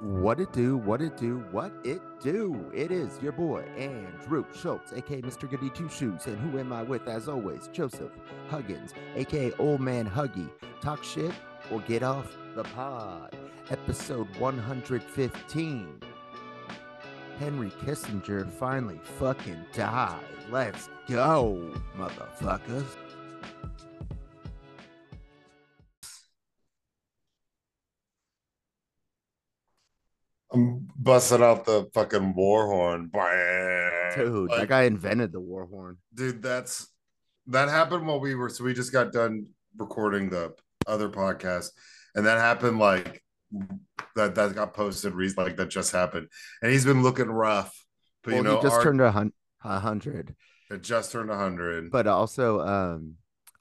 What it do, what it do, what it do. It is your boy, Andrew Schultz, aka Mr. Goody Two Shoes. And who am I with, as always? Joseph Huggins, aka Old Man Huggy. Talk shit or get off the pod. Episode 115. Henry Kissinger finally fucking died. Let's go, motherfuckers. Busting out the fucking war horn. Dude, Like, that guy invented the war horn. dude, that's that happened while we were so we just got done recording the other podcast, and that happened like that that got posted recently, like that just happened, and he's been looking rough. But well, you know, he just our- turned a a hundred. it just turned a hundred. But also, um,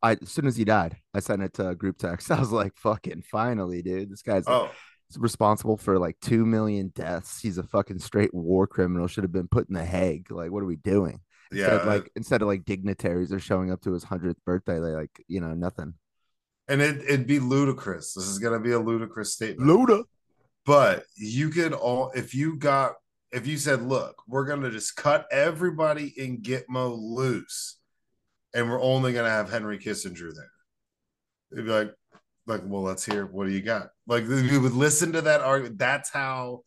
I as soon as he died, I sent it to a group text. I was like, "Fucking finally, dude! This guy's like, oh, responsible for like two million deaths. He's a fucking straight war criminal. Should have been put in the Hague. Like, what are we doing? Instead yeah, of like instead of like dignitaries are showing up to his hundredth birthday, they like you know nothing. and it it'd be ludicrous. This is gonna be a ludicrous statement. Luda. but you could all if you got if you said look we're gonna just cut everybody in gitmo loose and we're only gonna have henry kissinger there they'd be like like well let's hear what do you got? Like you would listen to that argument that's how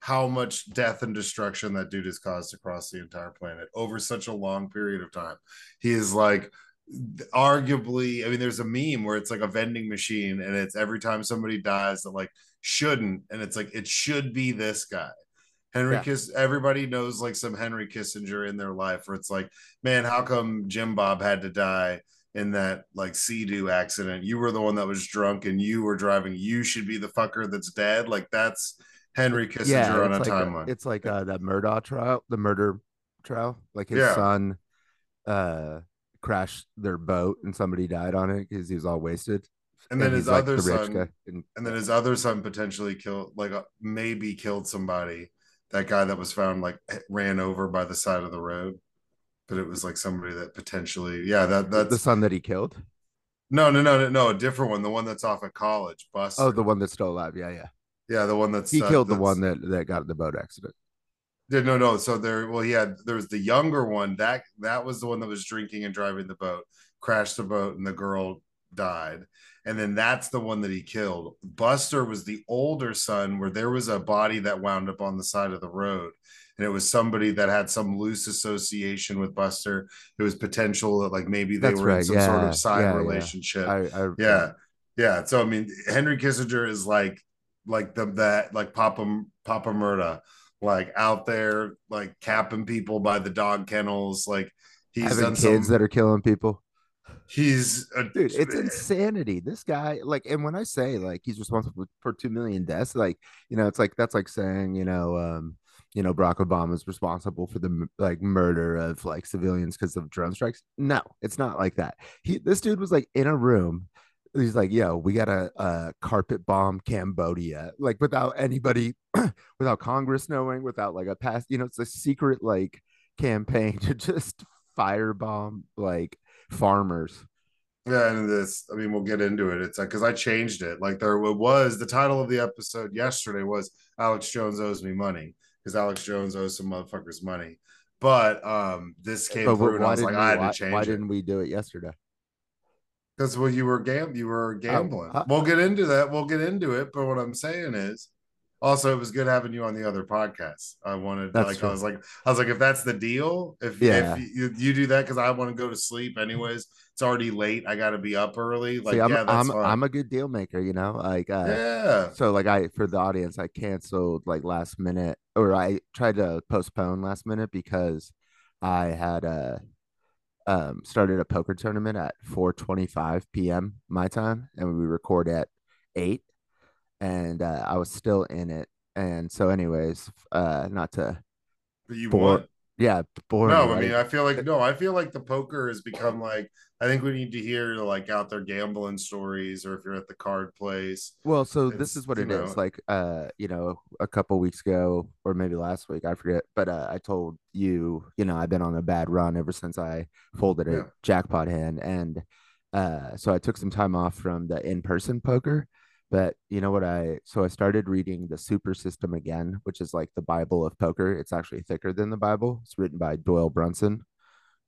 how much death and destruction that dude has caused across the entire planet over such a long period of time. He is like arguably i mean there's a meme where it's like a vending machine and it's every time somebody dies that like shouldn't and it's like it should be this guy. Henry Yeah. kiss everybody knows like some henry kissinger in their life where it's like man how come jim bob had to die in that like sea accident you were the one that was drunk and you were driving you should be the fucker that's dead like that's henry kissinger Yeah, on a like timeline it's like uh, that Murdaugh trial, the murder trial. Like his Yeah. son, uh, crashed their boat and somebody died on it because he was all wasted. and then his like, other the son. And and then his other son potentially killed like uh, maybe killed somebody that guy that was found like ran over by the side of the road but it was like somebody that potentially yeah that that's the son that he killed. no no no no no a different one the one that's off at college bus Oh, the one that's still alive. Yeah, yeah. yeah the one that's He uh, killed the one that that got in the boat accident. Yeah, no, no. So there, well, he had there was the younger one that that was the one that was drinking and driving the boat, crashed the boat, and the girl died. And then that's the one that he killed. Buster was the older son, where there was a body that wound up on the side of the road, and it was somebody that had some loose association with Buster. It was potential that like maybe they That's were in right, some sort of side yeah, yeah. relationship I, I yeah yeah so i mean henry kissinger is like like the that like papa papa murda like out there like capping people by the dog kennels like he's having done kids some, that are killing people. he's a, Dude, it's insanity. This guy, like, and when I say like he's responsible for two million deaths, like, you know, it's like that's like saying, you know, um, you know, Barack Obama is responsible for the like murder of like civilians because of drone strikes. No, it's not like that. He, this dude was like in a room. He's like, yo, we got a, a carpet bomb Cambodia, like without anybody, without Congress knowing, without like a past, you know, it's a secret like campaign to just firebomb like farmers. yeah and this i mean we'll get into it it's like because i changed it like there was the title of the episode yesterday was alex jones owes me money because alex jones owes some motherfuckers money but um this came But through and i was like we, i had why, to change why it didn't we do it yesterday? Because well, you were gam you were gambling. uh, we'll get into that. We'll get into it. But what I'm saying is, also, it was good having you on the other podcast. I wanted like true. I was like I was like if that's the deal, if Yeah. if you, you do that because I want to go to sleep anyways. It's already late. I got to be up early. Like See, I'm, yeah, that's I'm. I'm a good deal maker, you know, like, uh, yeah. so like I, for the audience, I canceled like last minute or I tried to postpone last minute because I had, uh, um, started a poker tournament at 4:25 p.m. my time, and we record at eight, and uh, I was still in it, and so, anyways, uh, not to But you bore, won. Yeah, bore No, I mean I feel like no, I feel like the poker has become like I think we need to hear like out there gambling stories or if you're at the card place. Well, so this is what it is. know- Like, uh, you know, a couple weeks ago, or maybe last week, I forget. But uh, I told you, you know, I've been on a bad run ever since I folded a Yeah. jackpot hand, and uh, so I took some time off from the in-person poker But you know what I so I started reading the Super System again, which is like the Bible of poker. It's actually thicker than the Bible. It's written by Doyle Brunson,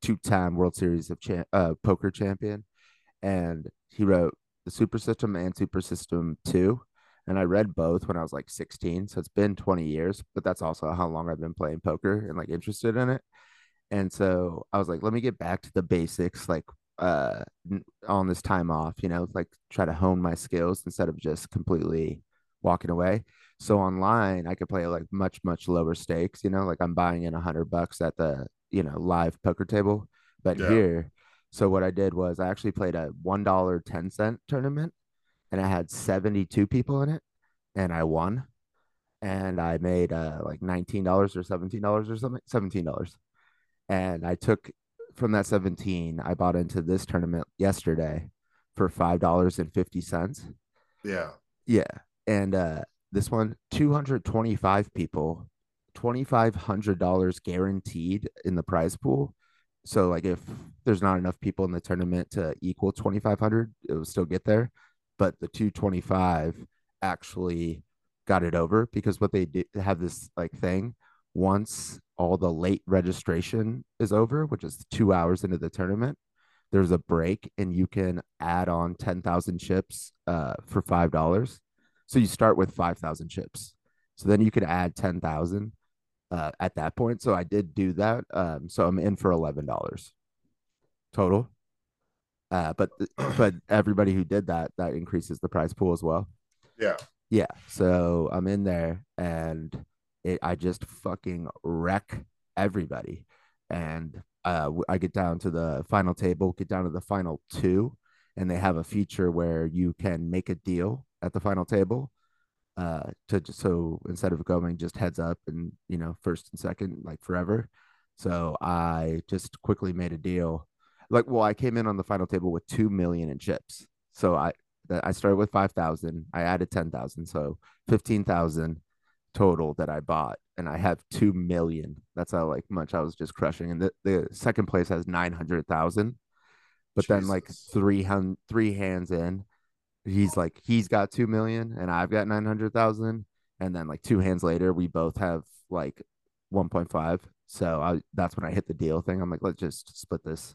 two-time World Series of cha- uh, poker champion, and he wrote the Super System and Super System 2. And I read both when I was like 16. So it's been 20 years, but that's also how long I've been playing poker and like interested in it. And so I was like, let me get back to the basics, like uh on this time off, you know, like try to hone my skills instead of just completely walking away. So online I could play like much, much lower stakes, you know, like I'm buying in a hundred bucks at the, you know, live poker table. But Yeah. here, so what I did was I actually played a one dollar ten cent tournament and I had 72 people in it and I won. And I made uh like $19 or $17 or something, $17 and I took from that 17, I bought into this tournament yesterday for five dollars and fifty cents. Yeah. Yeah. And uh this one, 225 people, $2,500 guaranteed in the prize pool. So like if there's not enough people in the tournament to equal 2,500, it will still get there. But the 225 actually got it over because what they do have this like thing once all the late registration is over, which is two hours into the tournament, there's a break and you can add on 10,000 chips uh, for $5. So you start with 5,000 chips. So then you could add 10,000 uh, at that point. So I did do that. Um, so I'm in for $11 total. Uh, but but everybody who did that, that increases the prize pool as well. Yeah. Yeah. So I'm in there and it, I just fucking wreck everybody. And uh, I get down to the final table, get down to the final two, and they have a feature where you can make a deal at the final table. Uh, to just so instead of going just heads up and you know first and second like forever, so I just quickly made a deal. Like, well, I came in on the final table with two million in chips, so I I started with five thousand. I added ten thousand, so fifteen thousand total that I bought, and I have two million. That's how like much I was just crushing. And the, the second place has nine hundred thousand, but then like Jesus. three hundred three hands in, he's like he's got two million, and I've got nine hundred thousand, and then like two hands later, we both have like one point five. So I that's when I hit the deal thing. I'm like, let's just split this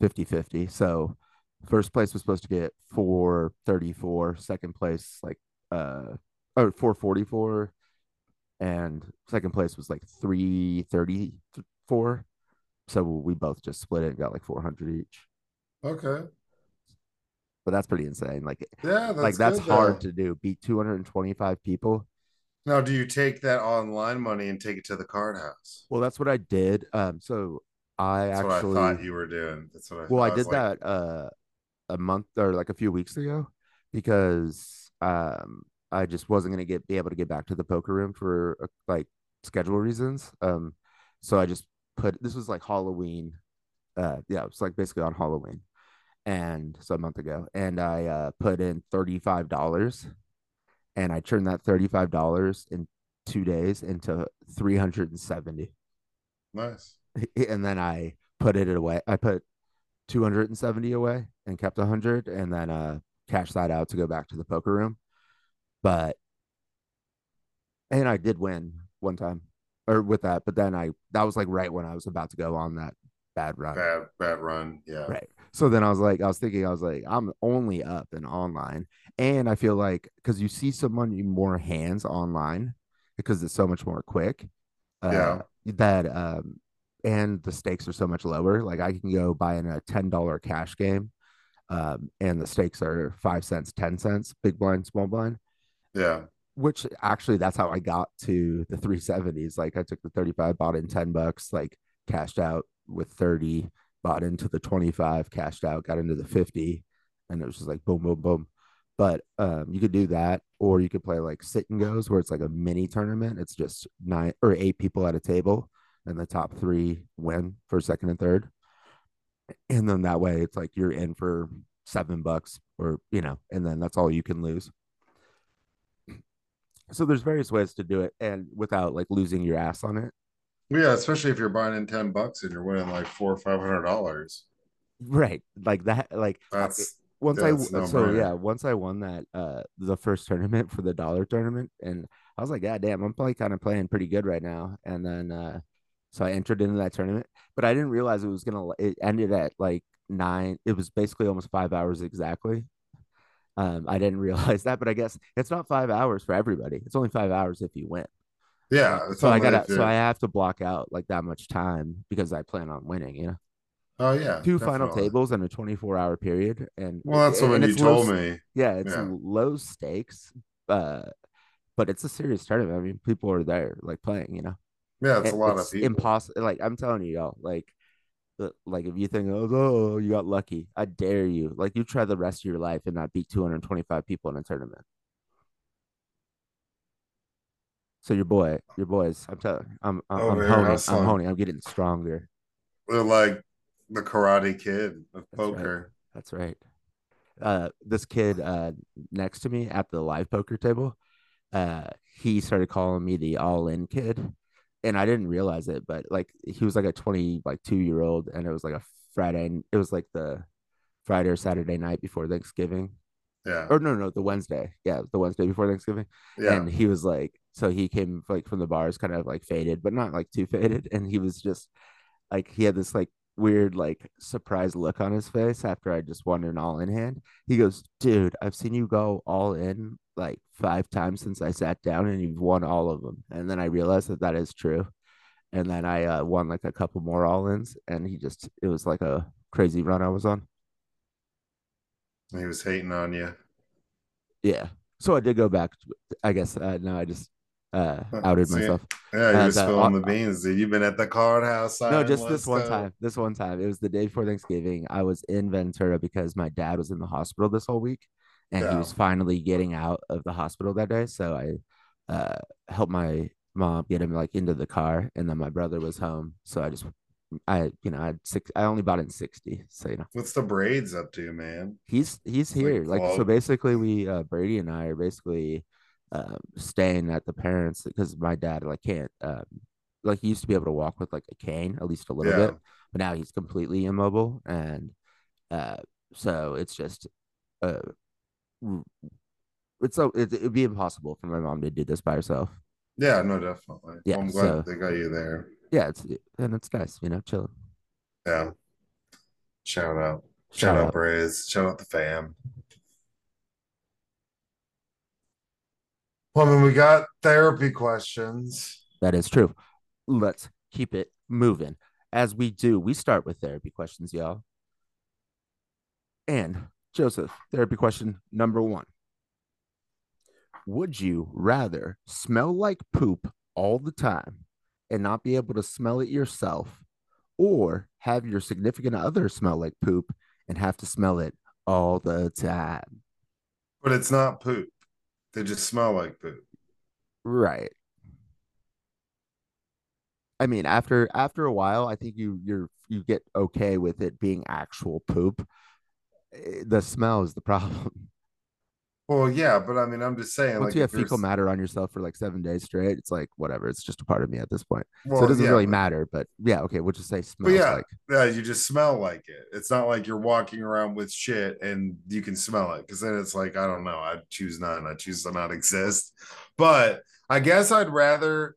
50 50. So first place was supposed to get 434, second place like uh or 444 and second place was like 334 so we both just split it and got like 400 each Okay. but that's pretty insane like Yeah, that's like that's good, hard though. to do beat 225 people Now, do you take that online money and take it to the card house? well that's what i did um so i That's what I actually thought you were doing. That's what I well i did that uh a month or like a few weeks ago because um I just wasn't gonna get be able to get back to the poker room for uh, like schedule reasons. Um, so I just put this was like Halloween. Uh, yeah, it was like basically on Halloween, and so a month ago, and I uh put in thirty five dollars, and I turned that thirty five dollars in two days into three hundred and seventy, Nice. and then I put it away. I put 270 away and kept a 100 and then uh cashed that out to go back to the poker room but and i did win one time or with that but then i that was like right when i was about to go on that bad run Bad, bad run. Yeah. right so then i was like i was thinking i was like i'm only up in online and i feel like because you see so many more hands online because it's so much more quick uh Yeah. that um and the stakes are so much lower like i can go buy in a $10 cash game um and the stakes are five cents ten cents big blind small blind Yeah. which actually that's how I got to the 370s. Like I took the 35, bought in 10 bucks, like cashed out with 30, bought into the 25, cashed out, got into the 50, and it was just like boom, boom, boom. But um, you could do that, or you could play like sit and goes, where it's like a mini tournament. It's just nine or eight people at a table, and the top three win for second and third. And then that way, it's like you're in for seven bucks, or you know, and then that's all you can lose so there's various ways to do it and without like losing your ass on it Yeah. Especially if you're buying in 10 bucks and you're winning like four or five hundred dollars. right like that like That's once Yeah, I no so brainer. yeah, once I won that uh the first tournament for the dollar tournament, and I was like, God damn, I'm probably kind of playing pretty good right now. And then uh so I entered into that tournament, but I didn't realize it was gonna it ended at like nine. It was basically almost five hours exactly. Um, I didn't realize that, but I guess it's not five hours for everybody. It's only five hours if you win. Yeah, So, I gotta so I have to block out like that much time because I plan on winning, you know. Oh yeah, Two final tables in a 24 hour period. And Well, that's what you it's low told me. Yeah, it's Yeah. low stakes, uh, but it's a serious tournament. I mean, people are there like playing, you know. Yeah, it's a lot of people. impossible. Like I'm telling you, y'all, like, like if you think, oh, oh, you got lucky, I dare you. Like you try the rest of your life and not beat 225 people in a tournament. So your boy, your boys, I'm telling, I'm, I'm, I'm Over here honing, I'm honing, I'm getting stronger. They're like the Karate Kid of That's right. poker. That's right. Uh, this kid uh next to me at the live poker table, uh, he started calling me the all-in kid, and I didn't realize it, but like he was like a 20 like two year old, and it was like a Friday, and it was like the Friday or Saturday night before Thanksgiving, Yeah, or no, no, the Wednesday, yeah, the Wednesday before Thanksgiving, yeah. and he was like, so he came like from the bars, kind of like faded, but not like too faded, and he was just like he had this like weird like surprised look on his face after I just won an all in hand. He goes, "Dude, I've seen you go all in like five times since I sat down, and you've won all of them." And then I realized that that is true. And then I uh, won like a couple more all ins, and he just it was like a crazy run I was on. He was hating on you. Yeah. So I did go back. I guess uh, no, I just uh, outed See, myself. Yeah, you And, was uh, spilling uh, the beans, dude. You've been at the card house. No, just this one time. This one time. It was the day before Thanksgiving. I was in Ventura because my dad was in the hospital this whole week and he was finally getting out of the hospital that day. So I uh helped my mom get him like into the car and then my brother was home. So I just I you know, I had six I only bought it in 60. So you know. What's the braids up to, man? He's he's It's like here. Like, so basically we uh Brady and I are basically um staying at the parents because my dad like can't um like he used to be able to walk with like a cane at least a little Yeah. bit, but now he's completely immobile and uh so it's just uh it's so it, it'd be impossible for my mom to do this by herself. Yeah, no, definitely. Yeah, I'm glad so- they got you there. Yeah, it's and it's nice, you know, chilling. Yeah. Shout out. Shout, Shout out, out. Braze. Shout out the fam. Well, I mean, we got therapy questions. That is true. Let's keep it moving. As we do, we start with therapy questions, y'all. And Joseph, therapy question number one Would you rather smell like poop all the time and not be able to smell it yourself, or have your significant other smell like poop and have to smell it all the time? But it's not poop. They just smell like poop. Right. I mean, after after a while, I think you you're you get okay with it being actual poop. Eh, The smell is the problem. Well, yeah, but I mean, I'm just saying, Once like, you have fecal matter on yourself for like seven days straight, it's like whatever. It's just a part of me at this point. so it doesn't yeah, really but- matter. But yeah, okay, we'll just say smells yeah, like. yeah, you just smell like it. It's not like you're walking around with shit and you can smell it because then it's like I don't know. I'd choose none. I choose to not exist. But I guess I'd rather,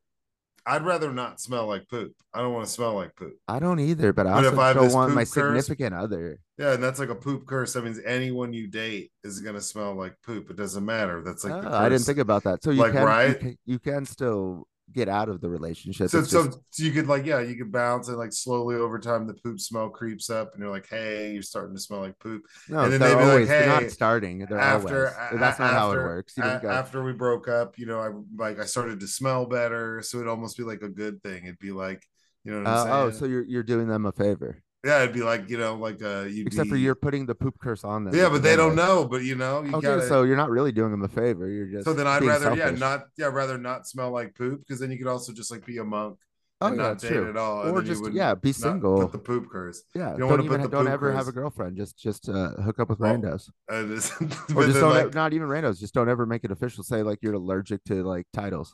I'd rather not smell like poop. I don't want to smell like poop. I don't either, but I But also don't want my curse- significant other. Yeah, and that's like a poop curse. That means anyone you date is gonna smell like poop. It doesn't matter. That's like the Oh, I didn't think about that. So you Like, can, you right? can you can still get out of the relationship. So, so just- you could like, yeah, you could bounce and like slowly over time the poop smell creeps up, and you're like, hey, you're starting to smell like poop. no, and then they're they'd be like, always they're not starting. They're after always. That's not how it works. You go, after we broke up, you know, I like I started to smell better, so it'd almost be like a good thing. It'd be like, you know what I'm Uh, saying? oh, so you're you're doing them a favor, yeah, it'd be like you know, like uh, you'd except for you're putting the poop curse on them. yeah, but they don't with. know. But you know, you Okay, gotta. so you're not really doing them a favor. You're just so then I'd rather, yeah, not, yeah, rather not smell like poop because then you could also just like be a monk Oh and yeah, not date true. at all, Or just yeah, be single. Put the poop curse. yeah, don't don't, even put the don't ever have a girlfriend. Just just uh, hook up with Well, randos, And it's- or just don't like, not even randos. Just don't ever make it official. Say like you're allergic to like titles.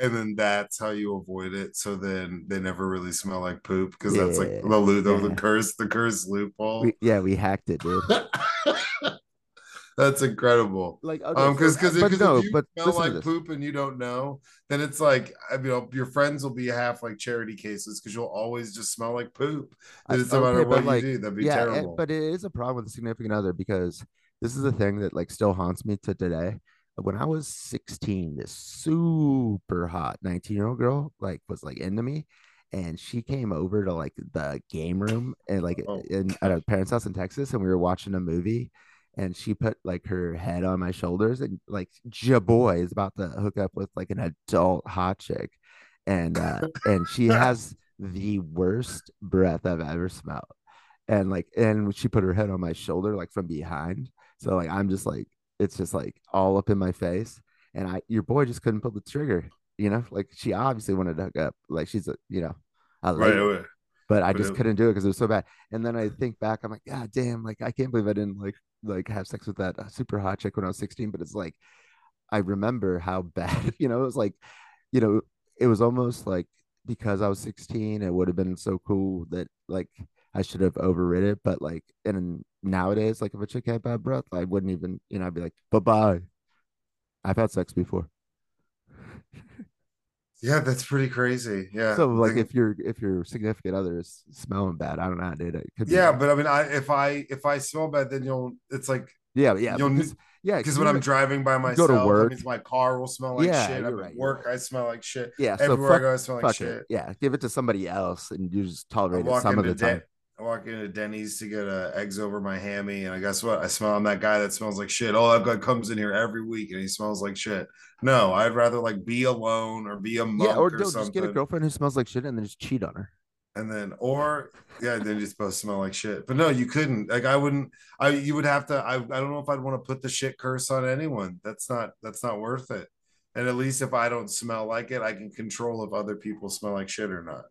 And then that's how you avoid it. So then they never really smell like poop because that's like Yeah, the, lo- the, the curse, the curse loophole. We, yeah, we hacked it, dude. That's incredible. Like, um, because because if, no, if you but smell like poop and you don't know, then it's like I mean, your friends will be half like charity cases because you'll always just smell like poop. It doesn't okay, matter what like, you do. That'd be yeah, terrible. but it is a problem with a significant other because this is a thing that like still haunts me to today. When I was 16, this super hot 19 year old girl like was like into me, and she came over to like the game room and like Oh, in at our parents' house in Texas, and we were watching a movie. And she put like her head on my shoulders, and like ja boy is about to hook up with like an adult hot chick, and uh, and she has the worst breath I've ever smelled. And like, and she put her head on my shoulder, like from behind. So like, I'm just like, it's just like all up in my face. And I, your boy just couldn't pull the trigger, you know, like she obviously wanted to hook up. Like she's a, you know, a lady, right. but I just couldn't do it because it was so bad. And then I think back, I'm like, God damn, like I can't believe I didn't like, like have sex with that uh, super hot chick when I was 16. But it's like, I remember how bad, you know, it was like, you know, it was almost like because I was 16, it would have been so cool that like I should have overrid it. But like, and nowadays, like if a chick had bad breath, I wouldn't even, you know, I'd be like, bye bye. I've had sex before. Yeah, that's pretty crazy. Yeah. So like Like- if your if your significant other is smelling bad, I don't know how to do it. Yeah, like- but I mean, I if I if I smell bad, then you'll. It's like yeah, yeah, you'll because, yeah, because when I'm driving by go myself, to that work. means my car will smell like Yeah, shit. I'm right, at work, right. I smell like shit. yeah, so Everywhere I go, I smell like shit. it. Yeah, give it to somebody else, and you just tolerate it some of the time. I walk into Denny's to get uh, eggs over my hammy, and I guess what? I smell. I'm that guy that smells like shit. Oh, that guy comes in here every week and he smells like shit. No, I'd rather like be alone or be a monk Yeah, or, or, no, just get a girlfriend who smells like shit and then just cheat on her. and then or yeah, then you're supposed to smell like shit. But no, you couldn't. Like I wouldn't. I you would have to. I I don't know if I'd want to put the shit curse on anyone. That's not that's not worth it. And at least if I don't smell like it, I can control if other people smell like shit or not.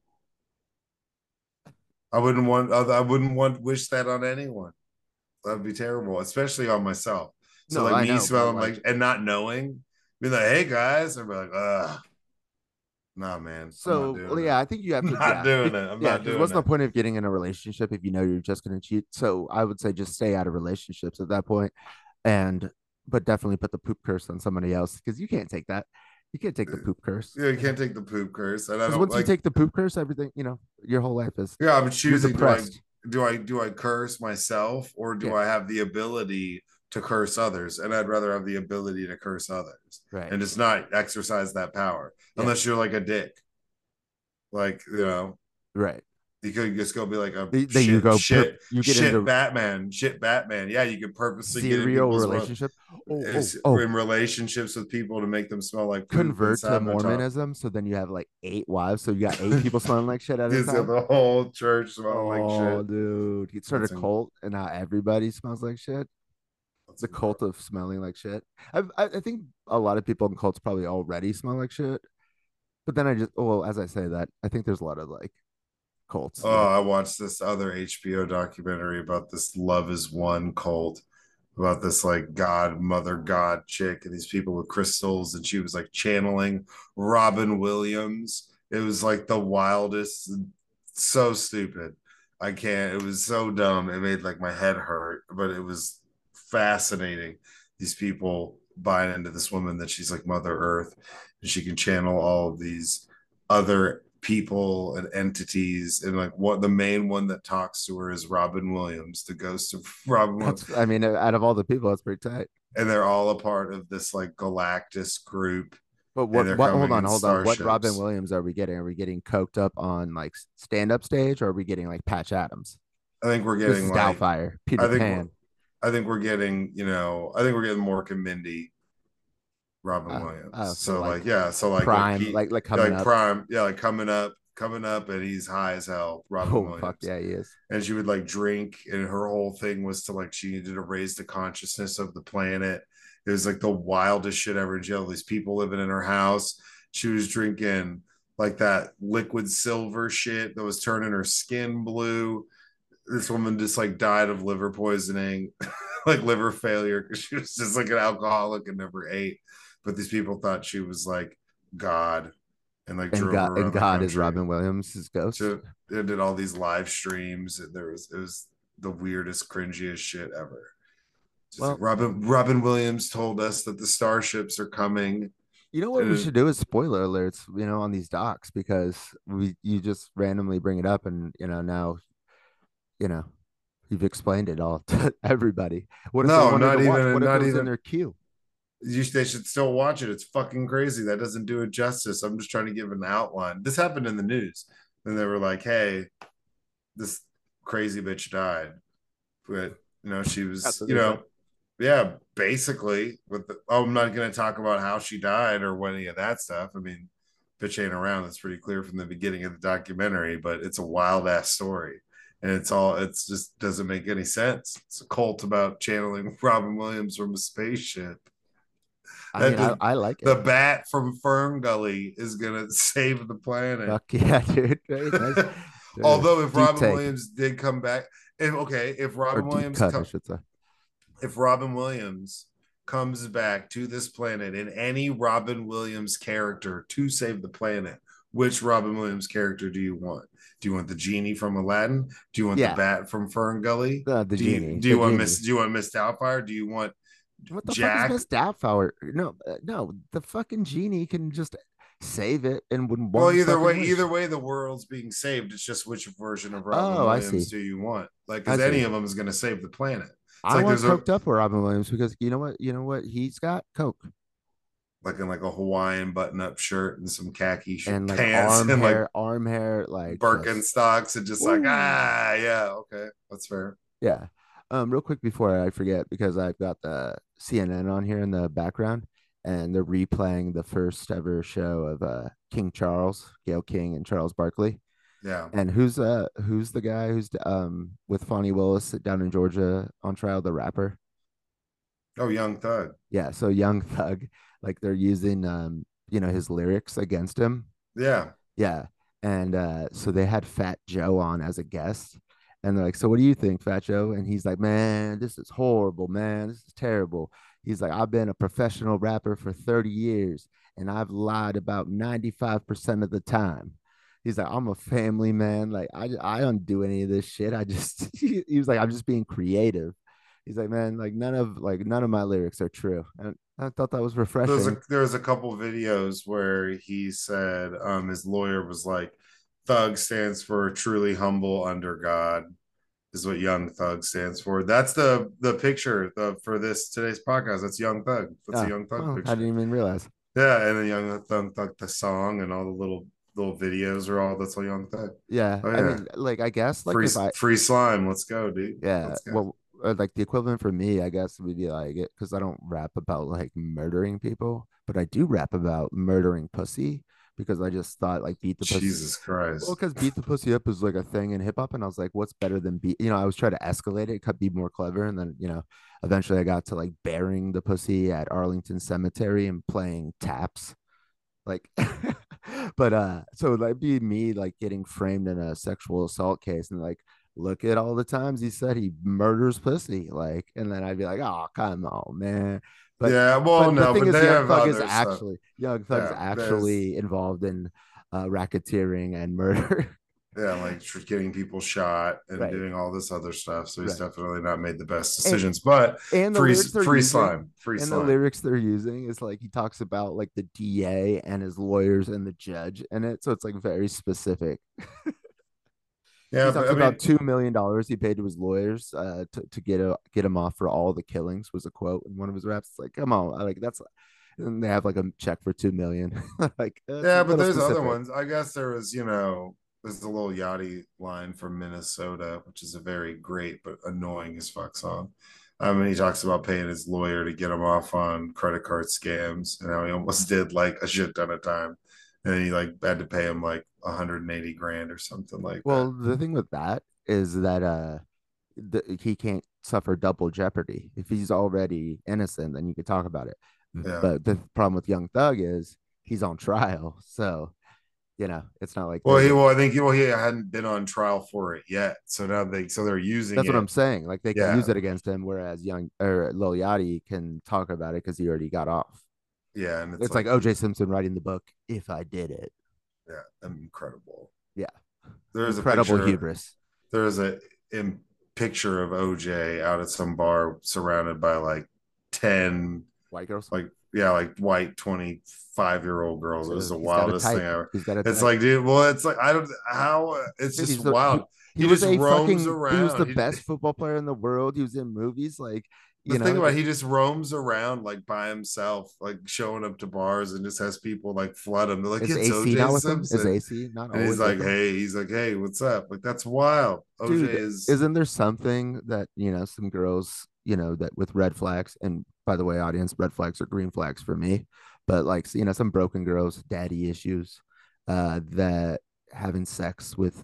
I wouldn't want. I wouldn't want wish that on anyone. That'd be terrible, especially on myself. So No, like I me smelling like- like, and not knowing, be like, "Hey guys," and be like, "Ugh, nah, man." So well, it. yeah, I think you have to. Not yeah, doing it. I'm yeah, not doing what's the point of getting in a relationship if you know you're just going to cheat? So I would say just stay out of relationships at that point, and but definitely put the poop curse on somebody else because you can't take that. You can't take the poop curse. Yeah, you can't take the poop curse. And I don't once like. you take the poop curse, everything you know, your whole life is yeah, I'm choosing. Do I, do I do I curse myself or do Yeah. I have the ability to curse others? And I'd rather have the ability to curse others Right. and just not exercise that power Yeah. unless you're like a dick. Like you know, right. You could just go be like a Then shit, you go. shit, you get shit into Batman, shit Batman. Yeah, you could purposely get in serial relationship. Oh, oh, oh, in relationships with people to make them smell like convert to. Mormonism. So then you have like eight wives. So you got eight people smelling like shit at a time. the whole church smelling like Oh, shit. dude, you start That's a cult, and now everybody smells like shit. That's The cult of smelling like shit. I, I think a lot of people in cults probably already smell like shit. But then I just, well, as I say that, I think there's a lot of like Oh, I watched this other HBO documentary about this Love Has Won cult, about this like God, mother God chick, and these people with crystals, and she was like channeling Robin Williams. It was like the wildest, so stupid. I can't, it was so dumb. It made like my head hurt, but it was fascinating. These people buying into this woman that she's like Mother Earth, and she can channel all of these other people and entities and like what the main one that talks to her is Robin Williams, the ghost of Robin Williams. I mean, out of all the people, that's pretty tight. And they're all a part of this like Galactus group. But what, what hold on, hold on. What Robin. Williams are we getting? Are we getting coked up on like stand up stage or are we getting like Patch Adams? I think we're getting like Doubtfire, Peter I think Pan. we're, I think we're getting, you know, I think we're getting Mork and Mindy, Robin Oh, Williams. oh, so so, like like, yeah, so like Prime, he- like like coming like up. prime, yeah, like coming up, coming up, and he's high as hell. Robin Oh Williams. fuck yeah, he is. and she would like drink and her whole thing was to like she needed to raise the consciousness of the planet it was like the wildest shit ever in jail these people living in her house she was drinking like that liquid silver shit that was turning her skin blue this woman just like died of liver poisoning like liver failure because she was just like an alcoholic and never ate but these people thought she was like god and like And God, and God is Robin Williams, his ghost. to they did all these live streams and there was it was the weirdest cringiest shit ever Just Well- like Robin Robin Williams told us that the starships are coming. You know what we should do is spoiler alerts, you know, on these docs because we you just randomly bring it up and you know now, you know, you've explained it all to everybody. What if No, not watch? even- What if not even- in their queue? You, they should still watch it. It's fucking crazy. That doesn't do it justice. I'm just trying to give an outline. This happened in the news. And they were like, hey, this crazy bitch died. But, you know, she was, what you know, yeah, basically, with the, oh, I'm not going to talk about how she died or any of that stuff. I mean, bitch ain't around. That's pretty clear from the beginning of the documentary, but it's a wild ass story. And it's all, it's just doesn't make any sense. It's a cult about channeling Robin Williams from a spaceship. I mean, I, I like it. The bat from Fern Gully is gonna save the planet. Fuck yeah, dude. Right? Nice. Dude, Although if deep Robin take. Williams did come back, if okay, if Robin Williams cut, I come, should say. if Robin Williams comes back to this planet in any Robin Williams character to save the planet, which Robin Williams character do you want? Do you want the genie from Aladdin? Do you want Yeah. the bat from Fern Gully? Uh, the do genie. you, do you the want genie. Miss do you want Miss Doubtfire? Do you want What the Jack? fuck is Miss Doubtfire? No, uh, no, the fucking genie can just save it and wouldn't. Well, either way, either way, the world's being saved. It's just which version of Robin Oh, Williams do you want? Like, because any of them is going to save the planet. I like want there's a- up with Robin Williams because you know what? You know what? He's got coke Like in like a Hawaiian button-up shirt and some khaki sh- and like pants arm and hair, like arm hair, like just- Birkenstocks and just like ah yeah okay that's fair. Yeah. Um, real quick before I forget, because I've got the CNN on here in the background, and they're replaying the first ever show of uh King Charles, Gail King, and Charles Barkley. Yeah, And who's uh who's the guy who's um with Fani Willis down in Georgia on trial, the rapper? oh Young Thug. Yeah, so Young Thug, like they're using um you know his lyrics against him. Yeah, Yeah. And uh, so they had Fat Joe on as a guest. And they're like, So what do you think, Fat Joe? And he's like, Man, this is horrible, man. This is terrible. He's like, I've been a professional rapper for 30 years and I've lied about 95% of the time. He's like, I'm a family man. Like, I, I don't do any of this shit. I just, he was like, I'm just being creative. He's like, man, like none of like none of my lyrics are true. And I thought that was refreshing. there's a there's a couple videos where he said um his lawyer was like Thug stands for truly humble under God is what Young Thug stands for. That's the the picture the, for this today's podcast. That's Young Thug. That's Ah, a Young Thug well, picture. I didn't even realize. Yeah, and the Young Thug, Thug the song and all the little little videos are all that's all Young Thug. Yeah. Oh, I mean, like I guess like free if I free slime. Let's go, dude. Yeah, go. well, uh, like the equivalent for me, I guess, would be like it because I don't rap about like murdering people, but I do rap about murdering pussy because I just thought like beat the pussy. Jesus Christ. Well, because beat the pussy up is like a thing in hip hop, and I was like, what's better than beat? You know, I was trying to escalate it, could be more clever, and then you know, eventually I got to like burying the pussy at Arlington Cemetery and playing taps, like. but uh, so like be me like getting framed in a sexual assault case and like look at all the times he said he murders pussy, like, and then I'd be like, oh come on, man. But yeah, well, but no, the thing but is, they Young Thug is stuff. actually Young Thug's Yeah, actually involved in uh, racketeering and murder. Yeah, like getting people shot and Right. doing all this other stuff. So he's Right. definitely not made the best decisions. but and the free free using, slime, free and slime. the lyrics they're using is like he talks about like the DA and his lawyers and the judge in it, so it's like very specific. yeah, he but talks mean, about two million dollars he paid to his lawyers uh, to to get a, get him off for all the killings was a quote in one of his raps. It's like, come on, like that's. And they have like a check for two million. like yeah, but there's other ones. I guess there was, you know, there's the Lil Yachty line from Minnesota, which is a very great but annoying as fuck song. Um, and he talks about paying his lawyer to get him off on credit card scams and how he almost did like a shit ton of time. And then he like had to pay him like 180 grand or something like Well, that. the thing with that is that uh, the, he can't suffer double jeopardy. If he's already innocent, then you could talk about it. Yeah. But the problem with Young Thug is he's on trial, so you know it's not like Well, he well, I think he, well, he hadn't been on trial for it yet. So now they so they're using that's it. what I'm saying. Like they can Yeah. use it against him, whereas Young or Lil Yachty can talk about it because he already got off. Yeah, and It's, it's, like, OJ Simpson writing the book "If I Did It." yeah, incredible. Yeah. There's Incredible a picture, hubris. There's a in picture of OJ out at some bar surrounded by like 10 White girls. like yeah, like white 25 year old girls. It was the He's got a wildest thing ever. He's got a It's like, dude, well, it's like I don't how it's Dude, just he's the- wild. He, He was just a roams fucking. He was the He- best football player in the world. He was in movies like The you know. thing about he just roams around like by himself, like showing up to bars and just has people like flood him. They're like, it's AC OJ him? Is AC not And he's like, hey, he's like, hey, what's up? Like that's wild. OJ Dude, is Isn't there something that you know some girls you know that with red flags? And by the way, audience, red flags are green flags for me. But like you know, some broken girls, daddy issues, uh, that having sex with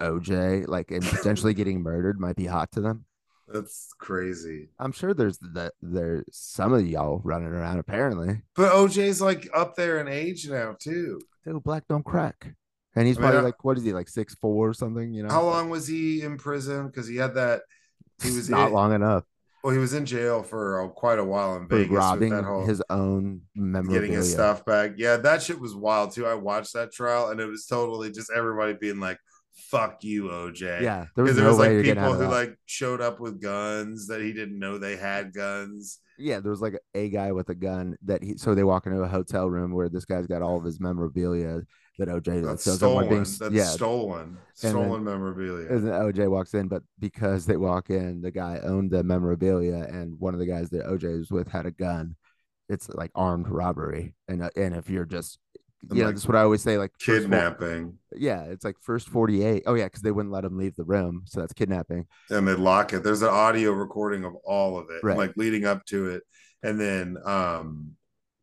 OJ, like and potentially getting murdered, might be hot to them. That's crazy. I'm sure there's that there's some of y'all running around apparently. But OJ's like up there in age now too. Dude, black don't crack. And he's I mean, probably I- like, what is he like six four or something? You know, How long was he in prison? Because he had that. He was not in, long enough Well, he was in jail for uh, quite a while in for Vegas with that whole his own memorabilia. getting his stuff back. Yeah, that shit was wild too. I watched that trial and it was totally just everybody being like, "Fuck you, OJ." Yeah, there was because there no was like people who like showed up with guns that he didn't know they had guns. yeah, there was like a guy with a gun that he. So they walk into a hotel room where this guy's got all of his memorabilia that OJ That's stolen. being. That's yeah, stolen. then- Stolen memorabilia. and then OJ walks in, but because they walk in, the guy owned the memorabilia, and one of the guys that OJ was with had a gun. It's like armed robbery, and uh, and if you're just, And, you know, that's what I always say, like first Kidnapping. yeah, it's like first forty eight. Oh yeah, because they wouldn't let him leave the room, so that's kidnapping. and they lock it. There's an audio recording of all of it, Right. like leading up to it, and then um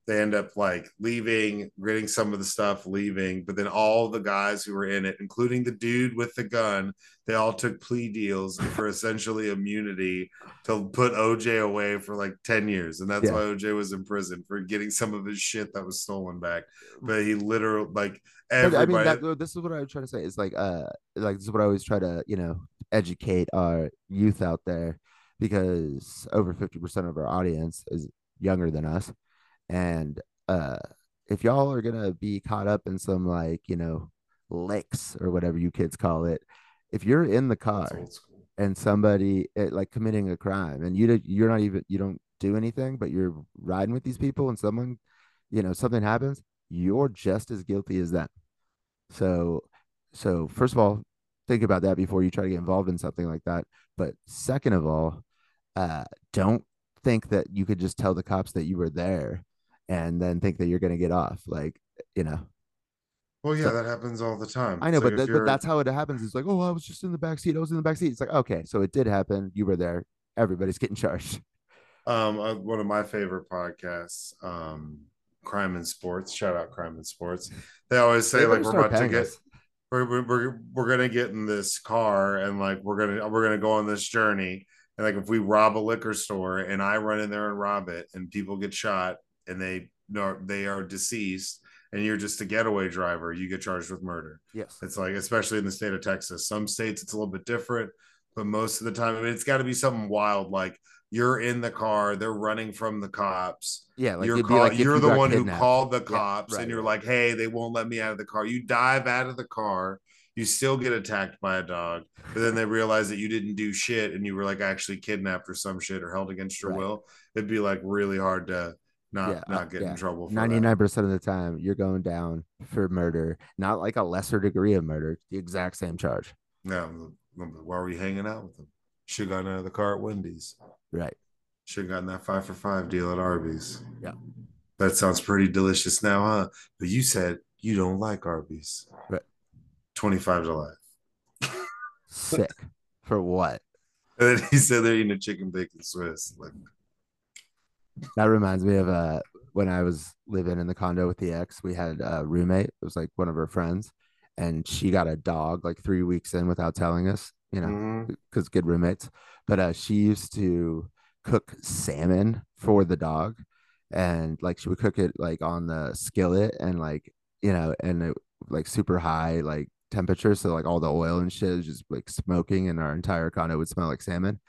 they end up like leaving, getting some of the stuff, leaving, but then all the guys who were in it, including the dude with the gun, they all took plea deals for essentially immunity to put OJ away for like 10 years. And that's Yeah. why OJ was in prison for getting some of his shit that was stolen back. But he literally like everybody I mean, that, this is what I was trying to say. Is like, uh, like this is what I always try to, you know, educate our youth out there, because over fifty percent of our audience is younger than us, and uh, if y'all are gonna be caught up in some like, you know, licks or whatever you kids call it, if you're in the car and somebody eh, like committing a crime, and you you're not even you don't do anything, but you're riding with these people, and someone, you know, something happens, you're just as guilty as them. So, so first of all, think about that before you try to get involved in something like that. But second of all, uh, don't think that you could just tell the cops that you were there and then think that you're going to get off. Like, you know, Well, yeah, So- that happens all the time. I know, It's but, like that, but that's how it happens. It's like, oh, I was just in the back seat. I was in the back seat. It's like, okay, so it did happen. You were there. Everybody's getting charged. um uh, one of my favorite podcasts um crime and sports shout out crime and sports they always say They like we're about to get us. we're, we're, we're, we're gonna get in this car and like we're gonna we're gonna go on this journey and like if we rob a liquor store and i run in there and rob it and people get shot and they know they are deceased and you're just a getaway driver you get charged with murder Yes. it's like, especially in the state of Texas. Some states it's a little bit different, but most of the time, I mean, it's got to be something wild. Like you're in the car, they're running from the cops. Yeah. Like you're call, like you're the one kidnapped. who called the Yeah, cops, right, and you're like, hey, they won't let me out of the car. You dive out of the car. You still get attacked by a dog, but then they realize that you didn't do shit and you were like actually kidnapped or some shit or held against your Right. will. It'd be like really hard to not Yeah, uh, not get yeah. in trouble. Ninety nine percent of the time, you're going down for murder, not like a lesser degree of murder, the exact same charge. Yeah. Why were you hanging out with them? Should have gotten out of the car at Wendy's. Right. Should have gotten that five for five deal at Arby's. Yeah. That sounds pretty delicious now, huh? But you said you don't like Arby's. Right. 25 to life. Sick. for what? And then he said they're eating a chicken bacon Swiss. Like, That reminds me of uh when I was living in the condo with the ex, we had a roommate. It was like one of her friends, and she got a dog like three weeks in without telling us, you know, mhm. because good roommates. But uh she used to cook salmon for the dog, and like she would cook it like on the skillet and like you know, and it like super high like temperature, so like all the oil and shit is just like smoking, and our entire condo would smell like salmon.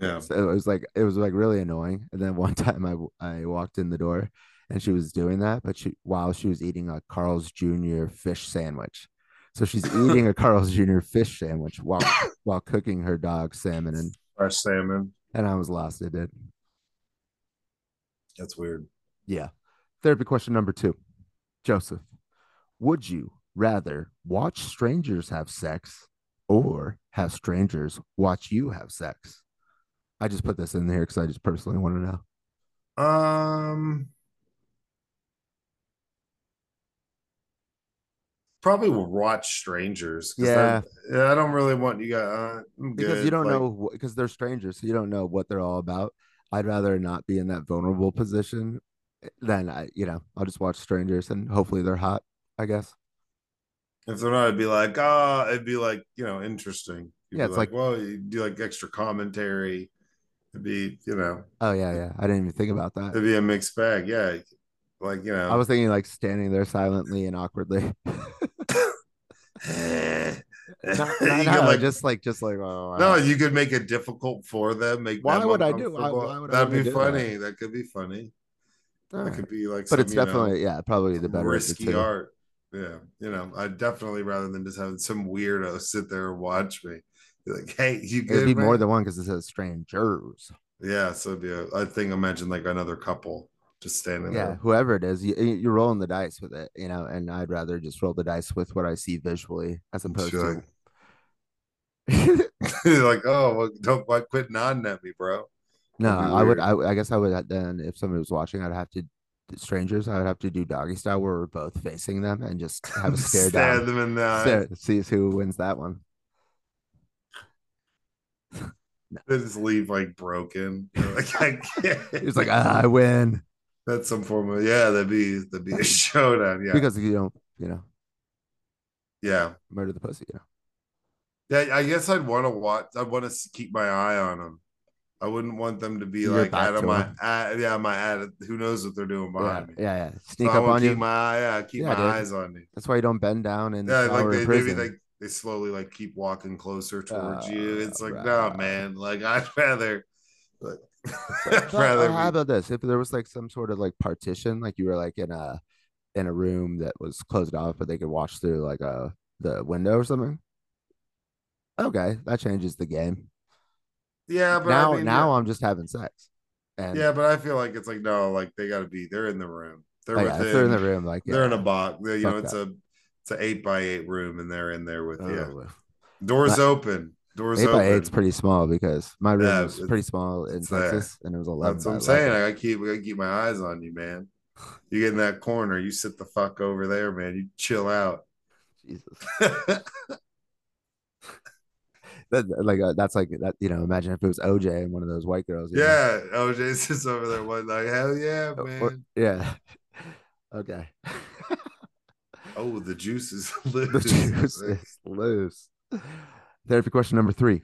Yeah. So it was like it was like really annoying. And then one time I I walked in the door and she was doing that, but she while she was eating a Carl's Jr. fish sandwich. So she's eating a Carl's Jr. fish sandwich while while cooking her dog salmon, and Fresh salmon. and I was lost. It did. That's weird. Yeah. Therapy question number two, Joseph. Would you rather watch strangers have sex or have strangers watch you have sex? I just put this in there because I just personally want to know. Um, probably will watch strangers. Yeah. yeah. I don't really want you guys. Uh, because you don't Like, know because they're strangers, so you don't know what they're all about. I'd rather not be in that vulnerable position than I, you know, I'll just watch strangers and hopefully they're hot. I guess. If they're not, it'd be like, ah, it'd be like, you know, interesting. You'd Yeah, it's like, like- well, you do like extra commentary. It'd be, you know, Oh yeah, yeah. I didn't even think about that. it'd be a mixed bag. Yeah. Like, you know, I was thinking like standing there silently and awkwardly. Eh. no, you no, could like, just like just like oh, no, you could make it difficult for them. Make Why them would I do- why- why would That'd wanna be do that? funny. That? could be funny. All That right. could be like, but it's some, know, definitely yeah, probably the better risky art. Yeah, you know, I'd definitely rather than just having some weirdo sit there and watch me. Like, hey, you good? It'd be more than one because it says strangers. yeah. So it'd be a, I think imagine like another couple just standing Yeah, there. whoever it is, you, you're rolling the dice with it, you know. And I'd rather just roll the dice with what I see visually as opposed Sure. to. like, oh, well, don't like quit nodding at me, bro. no, I would. I, I guess I would then if somebody was watching, I'd have to strangers. I would have to do doggy style where we're both facing them and just have a stare down. them in the eye. Stare, see who wins that one. They just leave like broken. Like I can't. He's like, ah, I win That's some form of yeah. That'd be that'd be a showdown. Yeah, because you don't, you know, yeah. murder the pussy. You know, Yeah, I guess I'd want to watch. I'd want to keep my eye on them. I wouldn't want them to be Your like out of my my, 'em. at, yeah, my ad. Who knows what they're doing yeah, behind me? yeah, yeah. Sneak I up on keep you. my eye, yeah, keep Yeah, my dude. eyes on me. That's why you don't bend down the Yeah, like they maybe prison. They slowly like keep walking closer towards Uh, you. It's like no, bruh. man. Like I'd rather, like, I'd rather. uh, how about this? If there was like some sort of like partition, like you were like in a in a room that was closed off, but they could watch through like a the window or something. Okay, that changes the game. yeah, but now, I mean, now yeah. I'm just having sex, and yeah, but I feel like it's like no, like they got to be. They're in the room. They're oh, yeah, within. they're in the room, like They're in a box. You know, it's a it's an eight by eight room, and they're in there with you. oh, Doors But- open. Doors eight open. by eight's pretty small because my room Yeah, was pretty small in. Texas, and it was eleven. That's what I'm saying. I keep I keep my eyes on you, man. You get in that corner, you sit the fuck over there, man. You chill out. Jesus, that, like uh, that's like that. You know, imagine if it was OJ and one of those white girls. you know? yeah, OJ's just over there one like, hell yeah, Or- man. yeah. Okay. Oh, the juice is the loose. juice is loose. Therapy question number three.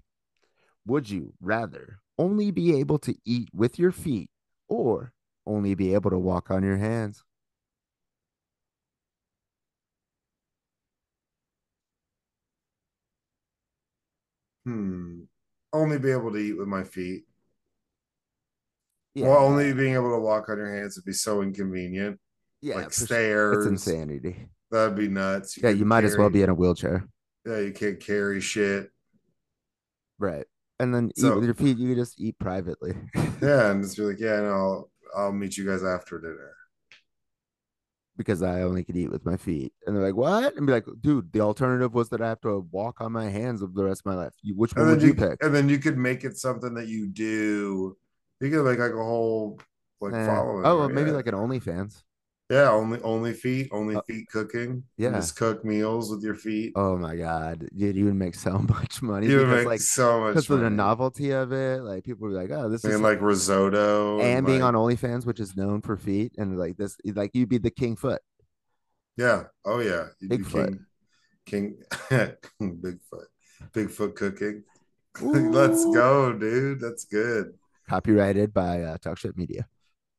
Would you rather only be able to eat with your feet or only be able to walk on your hands? Hmm. Only be able to eat with my feet. Yeah. Well, only being able to walk on your hands would be so inconvenient. yeah, like stairs. It's insanity. That'd be nuts. Yeah, you might as well be in a wheelchair. Yeah, you can't carry shit. Right. And then eat with your feet, you just eat privately. Yeah, and just be like, yeah, no, I'll, I'll meet you guys after dinner. because I only could eat with my feet. And they're like, what? And be like, dude, the alternative was that I have to walk on my hands of the rest of my life. You, which one would you, you, pick? and then you could make it something that you do. You could make like a whole like Eh. following. oh, well, maybe yeah. like an OnlyFans. Yeah, only only feet, only Uh, feet cooking. Yeah. just cook meals with your feet. Oh my god, dude, you would make so much money you would make like so much because of the novelty of it. Like people would be like, oh, this is and like risotto and being like- on OnlyFans, which is known for feet, and like this, like you'd be the king foot. yeah, oh yeah, Bigfoot. King, King Bigfoot, Bigfoot cooking. Let's go, dude. That's good. Copyrighted by uh, Talk Shit Media.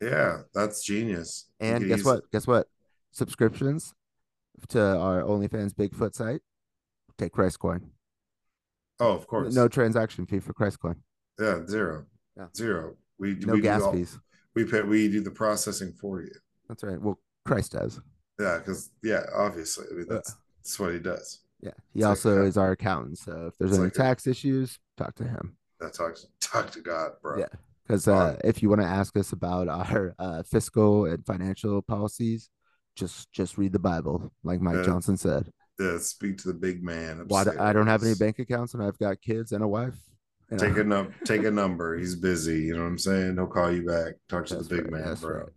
Yeah, that's genius. And guess what? Guess what? Subscriptions to our OnlyFans Bigfoot site take Christ coin. Oh, of course. No transaction fee for Christ coin. Yeah, zero. Yeah. Zero. We No we gas do all- fees. We pay. We do the processing for you. That's right. Well, Christ does. Yeah, because yeah, obviously, I mean that's that's what he does. Yeah, he It's also uh, is our accountant. So if there's any like a- tax issues, talk to him. That talks talk to God, bro. Yeah, because uh, if you want to ask us about our uh, fiscal and financial policies, just just read the Bible, like Mike Yeah. Johnson said. Yeah, speak to the big man. Do- I don't have any bank accounts and I've got kids and a wife. you know. Take a num- take a number. He's busy. You know what I'm saying? He'll call you back. Talk to That's the big right, man, that's bro. right.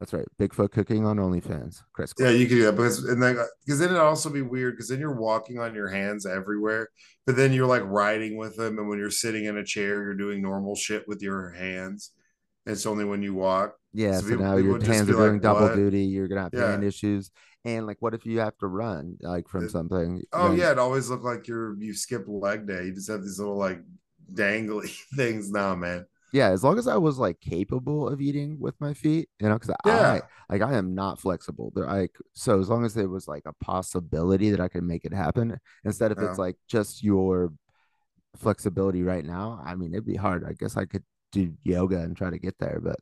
That's right. Bigfoot cooking on OnlyFans. Chris. Yeah, you can do that because and then uh, because then it'd also be weird because then you're walking on your hands everywhere, but then you're like riding with them, and when you're sitting in a chair, you're doing normal shit with your hands. It's only when you walk. Yeah, So so, people- now people your hands are doing like, double "What?" duty. You're gonna have Yeah. hand issues, and like, what if you have to run like from It- something? Oh then- yeah, it always looked like you're you skipped leg day. You just have these little like dangly things now, man. Yeah. As long as I was like capable of eating with my feet, you know, because Yeah. I like I am not flexible. There, I so as long as there was like a possibility that I could make it happen, instead of it's like just your flexibility right now. I mean, it'd be hard. I guess I could do yoga and try to get there, but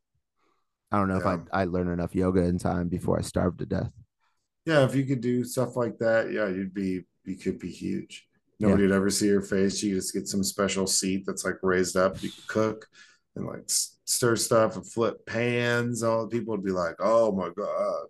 I don't know Yeah. if I I learn enough yoga in time before I starve to death. Yeah, if you could do stuff like that, yeah, you'd be you could be huge. Nobody would ever see your face. You just get some special seat that's like raised up. You can cook and like stir stuff and flip pans. All the people would be like, "Oh my god,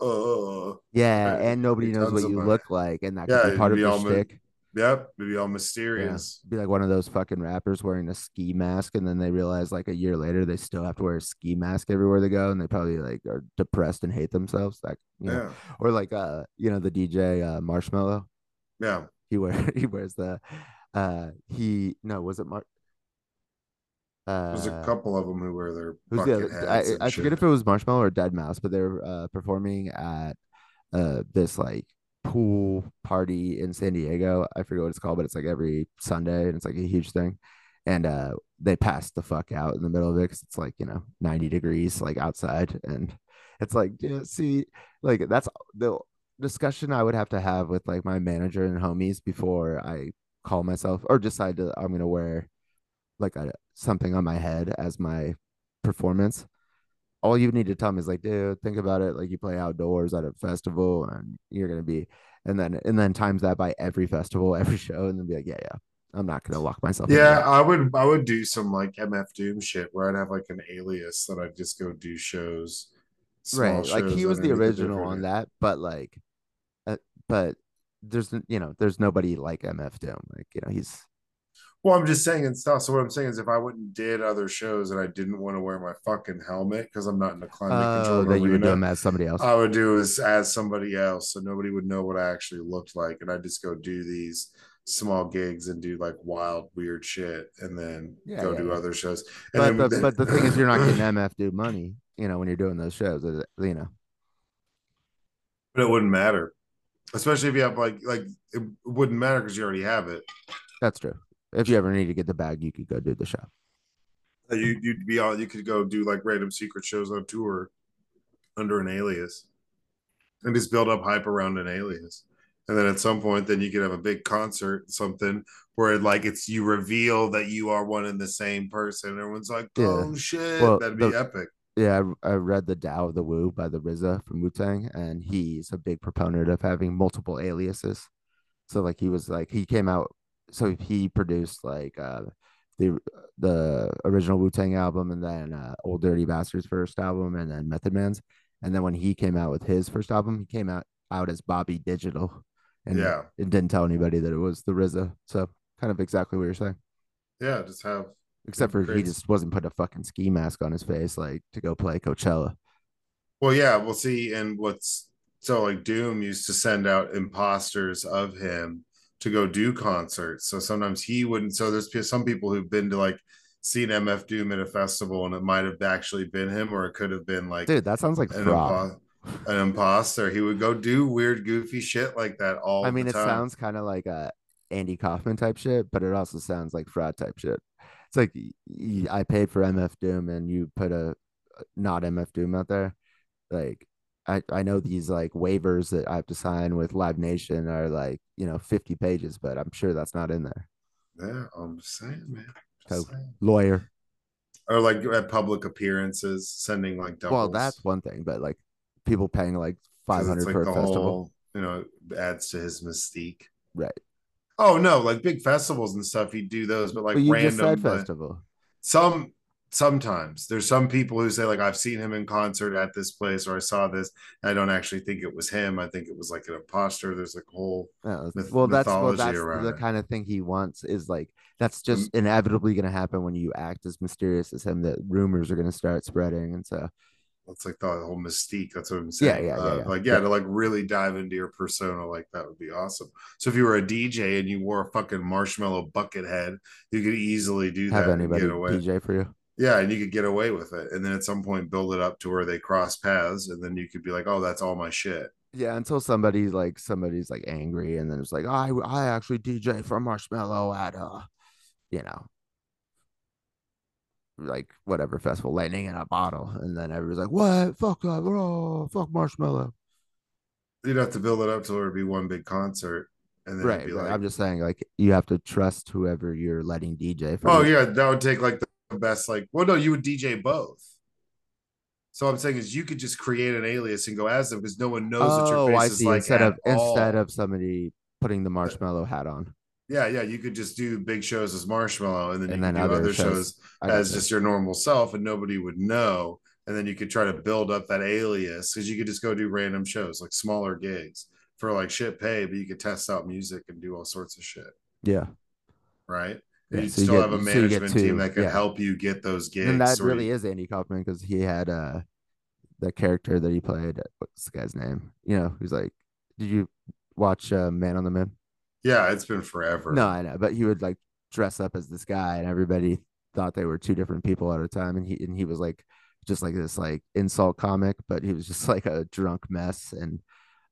oh, Yeah, Right, and nobody knows what you money. look like, and that Yeah, could be part of be all mi- shtick. yep." Maybe all Yeah, mysterious. be like one of those fucking rappers wearing a ski mask, and then they realize like a year later they still have to wear a ski mask everywhere they go, and they probably like are depressed and hate themselves. Like, you know, Yeah, or like uh, you know, the DJ uh, Marshmello. yeah. He wear he wears the uh he no was it Mar uh There's a couple of them who wear their who's the other. I, I forget if it was Marshmello or Deadmau5, but they were uh, performing at uh this like pool party in San Diego. I forget what it's called, but it's like every Sunday and it's like a huge thing. And uh they passed the fuck out in the middle of it because it's like you know 90 degrees like outside, and it's like yeah, see like that's the discussion I would have to have with like my manager and homies before I call myself or decide to I'm gonna wear like a something on my head as my performance. All you need to tell me is like, dude, think about it. Like you play outdoors at a festival and you're gonna be and then and then times that by every festival, every show, and then be like, yeah, yeah. I'm not gonna lock myself Yeah. I would I would do some like MF Doom shit where I'd have like an alias that I'd just go do shows. right. Like he was the original on that, but like uh, but there's you know, there's nobody like MF Doom. Like, you know, he's Well, I'm just saying and stuff. So what I'm saying is if I wouldn't did other shows and I didn't want to wear my fucking helmet because I'm not in the climate oh control that you would do them as somebody else. I would do is as somebody else so nobody would know what I actually looked like. And I'd just go do these small gigs and do like wild, weird shit and then Yeah, go yeah, do yeah. other shows. And but then- the, but the thing is you're not getting MF Doom money, you know, when you're doing those shows, you know. but it wouldn't matter. Especially if you have like like it wouldn't matter because you already have it. That's true. If you ever need to get the bag, you could go do the show. Uh, You you'd be all you could go do like random secret shows on tour under an alias and just build up hype around an alias. And then at some point, then you could have a big concert, something where like it's you reveal that you are one and the same person. Everyone's like, Yeah. "Oh shit, Well, that'd be the- epic." Yeah, I, I read the Tao of the Wu by the RZA from Wu Tang, and he's a big proponent of having multiple aliases. So like he was like he came out, so he produced like uh the the original Wu Tang album, and then uh, Ol' Dirty Bastard's first album, and then Method Man's, and then when he came out with his first album, he came out out as Bobby Digital, and Yeah. it didn't tell anybody that it was the RZA. So kind of exactly what you're saying. Yeah, just have Except for he just wasn't putting a fucking ski mask on his face like to go play Coachella. Well, yeah, we'll see. And what's so like Doom used to send out imposters of him to go do concerts. So sometimes he wouldn't. So there's some people who've been to like seen MF Doom at a festival and it might have actually been him or it could have been like Dude, that sounds like an, fraud. impo- an imposter. He would go do weird, goofy shit like that all I mean, it time. sounds kind of like a Andy Kaufman type shit, but it also sounds like fraud type shit. It's like I paid for MF Doom and you put a not MF Doom out there. Like I, I know these like waivers that I have to sign with Live Nation are like, you know, 50 pages, but I'm sure that's not in there. yeah, I'm saying, man. So- saying. Lawyer. Or like at public appearances, sending like doubles. Well, that's one thing, but like people paying like 500 it's like for a festival. whole you know, adds to his mystique. Right. Oh no, like big festivals and stuff, he'd do those, but like But random like- festival. some sometimes there's some people who say like I've seen him in concert at this place or I saw this. I don't actually think it was him. I think it was like an imposter. There's like a whole myth- well, that's well, that's around the it. kind of thing he wants. Is like that's just inevitably going to happen when you act as mysterious as him. That rumors are going to start spreading, and so It's like the whole mystique. That's what I'm saying. yeah, yeah, Uh, yeah. Like, yeah, to like really dive into your persona, like that would be awesome. So if you were a DJ and you wore a fucking marshmallow bucket head, you could easily do have that and anybody. DJ for you. Yeah, and you could get away with it. And then at some point build it up to where they cross paths, and then you could be like, Oh, that's all my shit. Yeah, until somebody's like somebody's like angry, and then it's like I I actually DJ for Marshmello at uh, you know, like whatever festival, lightning in a bottle, and then everybody's like, what? Fuck that, oh, fuck Marshmello. You'd have to build it up to where it'd be one big concert. And then Right, be right. like, I'm just saying, like you have to trust whoever you're letting DJ for. Oh yeah, that would take like the best. Like, well, no, you would DJ both. So I'm saying is you could just create an alias and go as them because no one knows what your Oh, face I is see. like. instead of all. instead of somebody putting the marshmallow hat on, yeah, yeah, you could just do big shows as Marshmello, and then And you then could do other other shows. shows, as just your normal self, and nobody would know. And then you could try to build up that alias because you could just go do random shows, like smaller gigs for like shit pay, but you could test out music and do all sorts of shit, yeah. right? Yeah, you'd so you still get- have a so management team that could yeah. help you get those gigs. And that really you- is Andy Kaufman because he had uh the character that he played. What's the guy's name? You know, he's like, did you watch uh, Man on the Moon? yeah, it's been forever. No, I know, but he would like dress up as this guy, and everybody thought they were two different people at a time, and he and he was like just like this like insult comic, but he was just like a drunk mess, and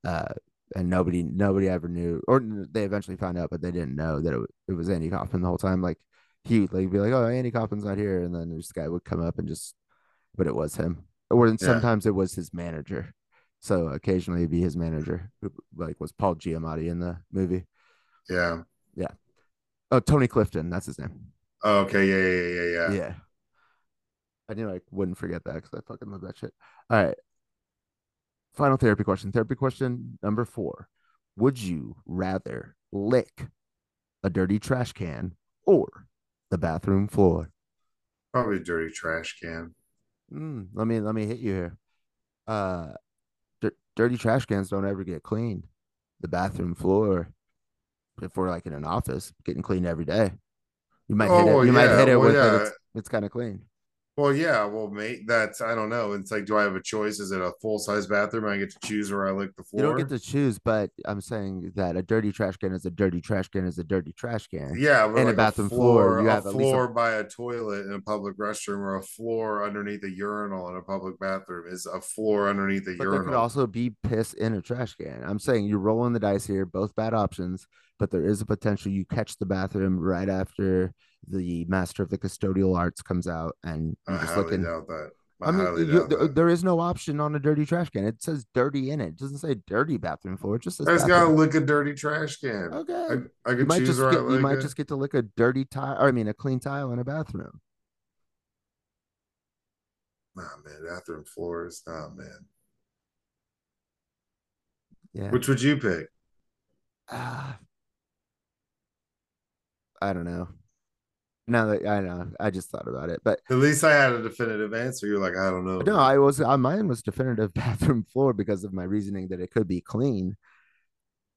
uh and nobody nobody ever knew, or they eventually found out, but they didn't know that it, it was Andy Kaufman the whole time. Like he would like be like, oh, Andy Kaufman's not here, and then this guy would come up and just, but it was him, or Yeah. sometimes it was his manager. So occasionally it'd be his manager, who like was Paul Giamatti in the movie. Yeah. Yeah. Oh, Tony Clifton, that's his name. Oh, okay. Yeah. Yeah. Yeah. Yeah. Yeah. yeah. I knew I wouldn't forget that because I fucking love that shit. All right. Final therapy question. Therapy question number four. Would you rather lick a dirty trash can or the bathroom floor? Probably a dirty trash can. Mm, let me let me hit you here. Uh, dir- dirty trash cans don't ever get cleaned. The bathroom floor, if we're like in an office, getting cleaned every day. You might hit Oh, it. You might hit it Well, with yeah. it. It's, it's kind of clean. Well, yeah. Well, mate, that's I don't know. It's like, do I have a choice? Is it a full size bathroom? I get to choose where I lick the floor. You don't get to choose, but I'm saying that a dirty trash can is a dirty trash can is a dirty trash can. yeah, and a like bathroom floor, you a have a- floor by a toilet in a public restroom, or a floor underneath a urinal in a public bathroom is a floor underneath a But urinal. there could also be piss in a trash can. I'm saying you're rolling the dice here, both bad options, but there is a potential you catch the bathroom right after the master of the custodial arts comes out and I you're just highly looking. doubt that. I, I mean, you- doubt th- that. there is no option on a dirty trash can. It says dirty in it. It doesn't say dirty bathroom floor. It just says I just gotta lick a dirty trash can. Okay. I, I you could might choose just get, you might it. just get to lick a dirty tile. Or I mean, a clean tile in a bathroom. Nah, man, bathroom floors. Nah, man. Yeah. Which would you pick? Ah. I don't know. Now that I know, I just thought about it, but At least I had a definitive answer. You're like, I don't know. no. I was uh, mine was definitive bathroom floor because of my reasoning that it could be clean.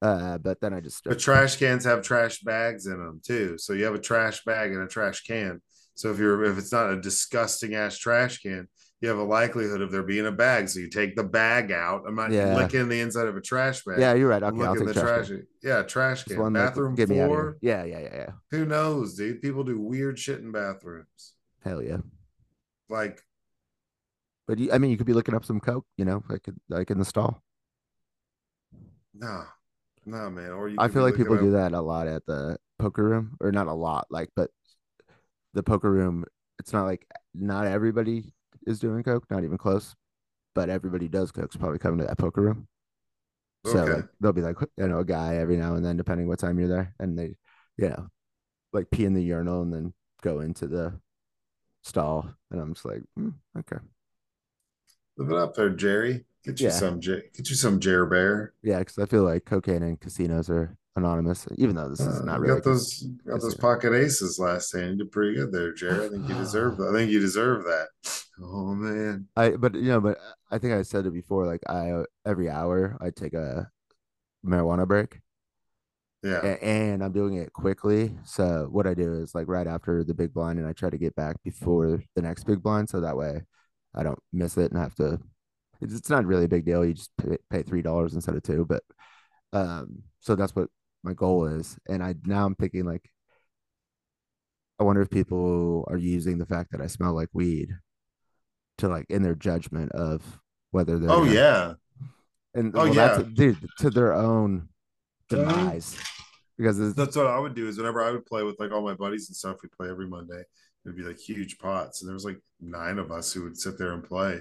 Uh, but then I just But trash cans have trash bags in them too. So you have a trash bag and a trash can. So if you're if it's not a disgusting ass trash can, you have a likelihood of there being a bag. So you take the bag out. I'm not Yeah. licking the inside of a trash bag. yeah, you're right. I'm Okay, I'll licking take the trash. trash. Yeah, trash can. one Bathroom get floor. Yeah, yeah, yeah, yeah. Who knows, dude? People do weird shit in bathrooms. Hell yeah. Like, But you, I mean, you could be looking up some coke, you know, like like in the stall. nah, nah, man. Or you I feel like people looking do that a lot at the poker room, or not a lot, like, but the poker room, it's not like not everybody is doing coke, not even close, but everybody does coke's probably coming to that poker room. So Okay. like there'll be like you know a guy every now and then, depending what time you're there, and they, you know, like pee in the urinal and then go into the stall, and I'm just like, hmm, okay, Live it up there, Jerry. Get you Yeah. some, J- get you some Jer Bear. Yeah, because I feel like cocaine and casinos are anonymous, even though this is Uh, not you really. got those got those pocket aces last time. You did pretty good there, Jerry. I think you deserve that. I think you deserve that. Oh man. I but you know, but I think I said it before. Like I every hour I take a marijuana break, Yeah. a- and I'm doing it quickly. So what I do is like right after the big blind, and I try to get back before the next big blind, so that way I don't miss it and have to. It's, it's not really a big deal. You just pay, pay three dollars instead of two, but um, so that's what my goal is. And I now I'm thinking like, I wonder if people are using the fact that I smell like weed to like in their judgment of whether they're Oh gonna- yeah. and Oh, well, yeah. that's dude to their own demise because That's what I would do is whenever I would play with like all my buddies and stuff, we play every Monday. It'd be like huge pots. And there was like nine of us who would sit there and play.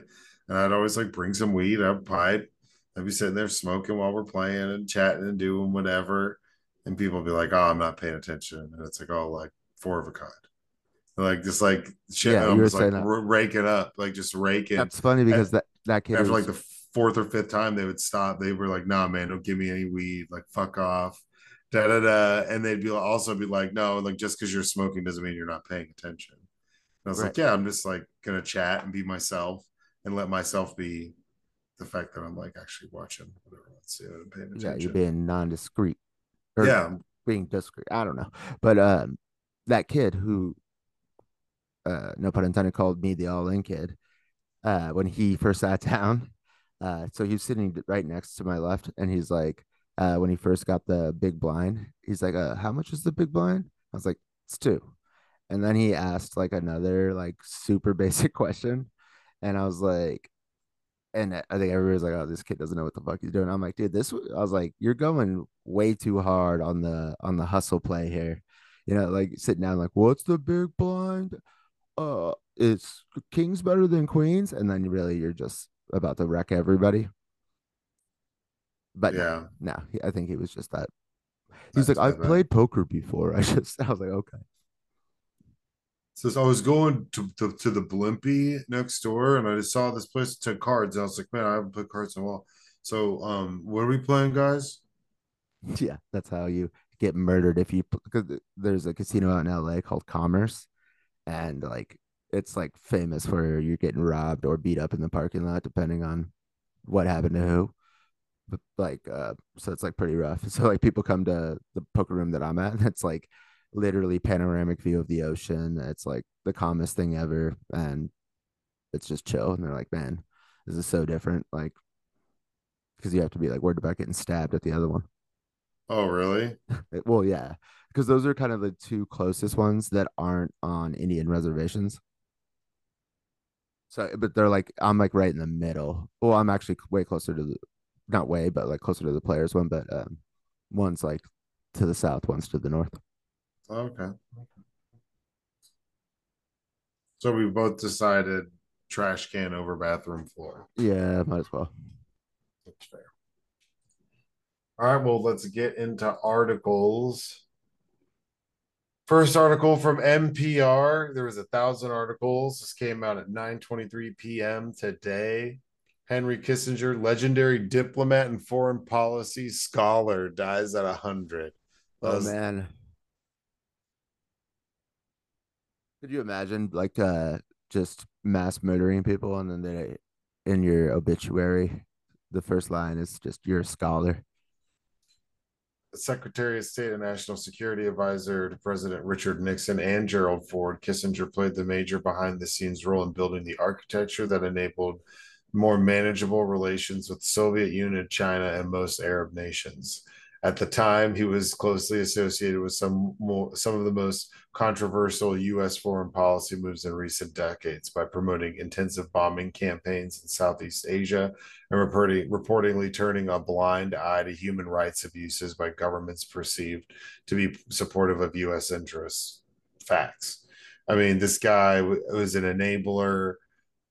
And I'd always like bring some weed, a pipe. I'd be sitting there smoking while we're playing and chatting and doing whatever. And people would be like, Oh, I'm not paying attention. And it's like, oh, like four of a kind. Like just like shit. Yeah, and I'm just like that. r- raking up, like just raking. that's funny because that that kid After was, like the fourth or fifth time, they would stop. They were like, "Nah, man, don't give me any weed. Like, fuck off." Da da da. And they'd be also be like, "No, like just because you're smoking doesn't mean you're not paying attention." And I was like, "Yeah, I'm just like gonna chat and be myself and let myself be the fact that I'm like actually watching whatever let's see and paying attention. yeah you're being non-discreet or yeah, being discreet I don't know but um that kid who uh no pun intended called me the all in kid uh when he first sat down uh so he was sitting right next to my left and he's like uh when he first got the big blind he's like uh how much is the big blind I was like it's two and then he asked like another like super basic question and I was like and I think everybody's like, "Oh, this kid doesn't know what the fuck he's doing." I'm like, "Dude, this." I was like, "You're going way too hard on the on the hustle play here." You know, like sitting down, like, "What's the big blind?" Uh, it's kings better than queens, and then really you're just about to wreck everybody. But yeah. no, he- I think he was just that. He's That's like, "I've played poker before." I just, I was like, "Okay." So I was going to, to, to the Blimpie next door, and I just saw this place took cards. And I was like, man, I haven't played cards in a while. So, um, what are we playing, guys? Yeah, that's how you get murdered if you because there's a casino out in LA called Commerce, and like it's like famous for you're getting robbed or beat up in the parking lot depending on what happened to who. But like, uh, so it's like pretty rough. So like people come to the poker room that I'm at, and it's like literally panoramic view of the ocean. It's like the calmest thing ever, and it's just chill. And they're like, man, this is so different. Like, because you have to be like worried about getting stabbed at the other one. Oh, really? Well, yeah, because those are kind of the two closest ones that aren't on Indian reservations. So, but they're like, I'm like right in the middle. Well, I'm actually way closer to the, not way, but like closer to the players one, but um, one's like to the south, one's to the north. Okay. So we both decided trash can over bathroom floor. Yeah, might as well. That's fair. All right, well, let's get into articles. First article from NPR. There was a thousand articles. This came out at 9:23 p.m. today. Henry Kissinger, legendary diplomat and foreign policy scholar, dies at 100. Oh man. Could you imagine like uh just mass murdering people and then they in your obituary the first line is just you're a scholar. Secretary of State and National Security Advisor to President Richard Nixon and Gerald Ford, Kissinger played the major behind the scenes role in building the architecture that enabled more manageable relations with Soviet Union, China, and most Arab nations. At the time, he was closely associated with some more, some of the most controversial U.S. foreign policy moves in recent decades by promoting intensive bombing campaigns in Southeast Asia and reporting, reportedly turning a blind eye to human rights abuses by governments perceived to be supportive of U.S. interests. Facts. I mean, this guy was an enabler,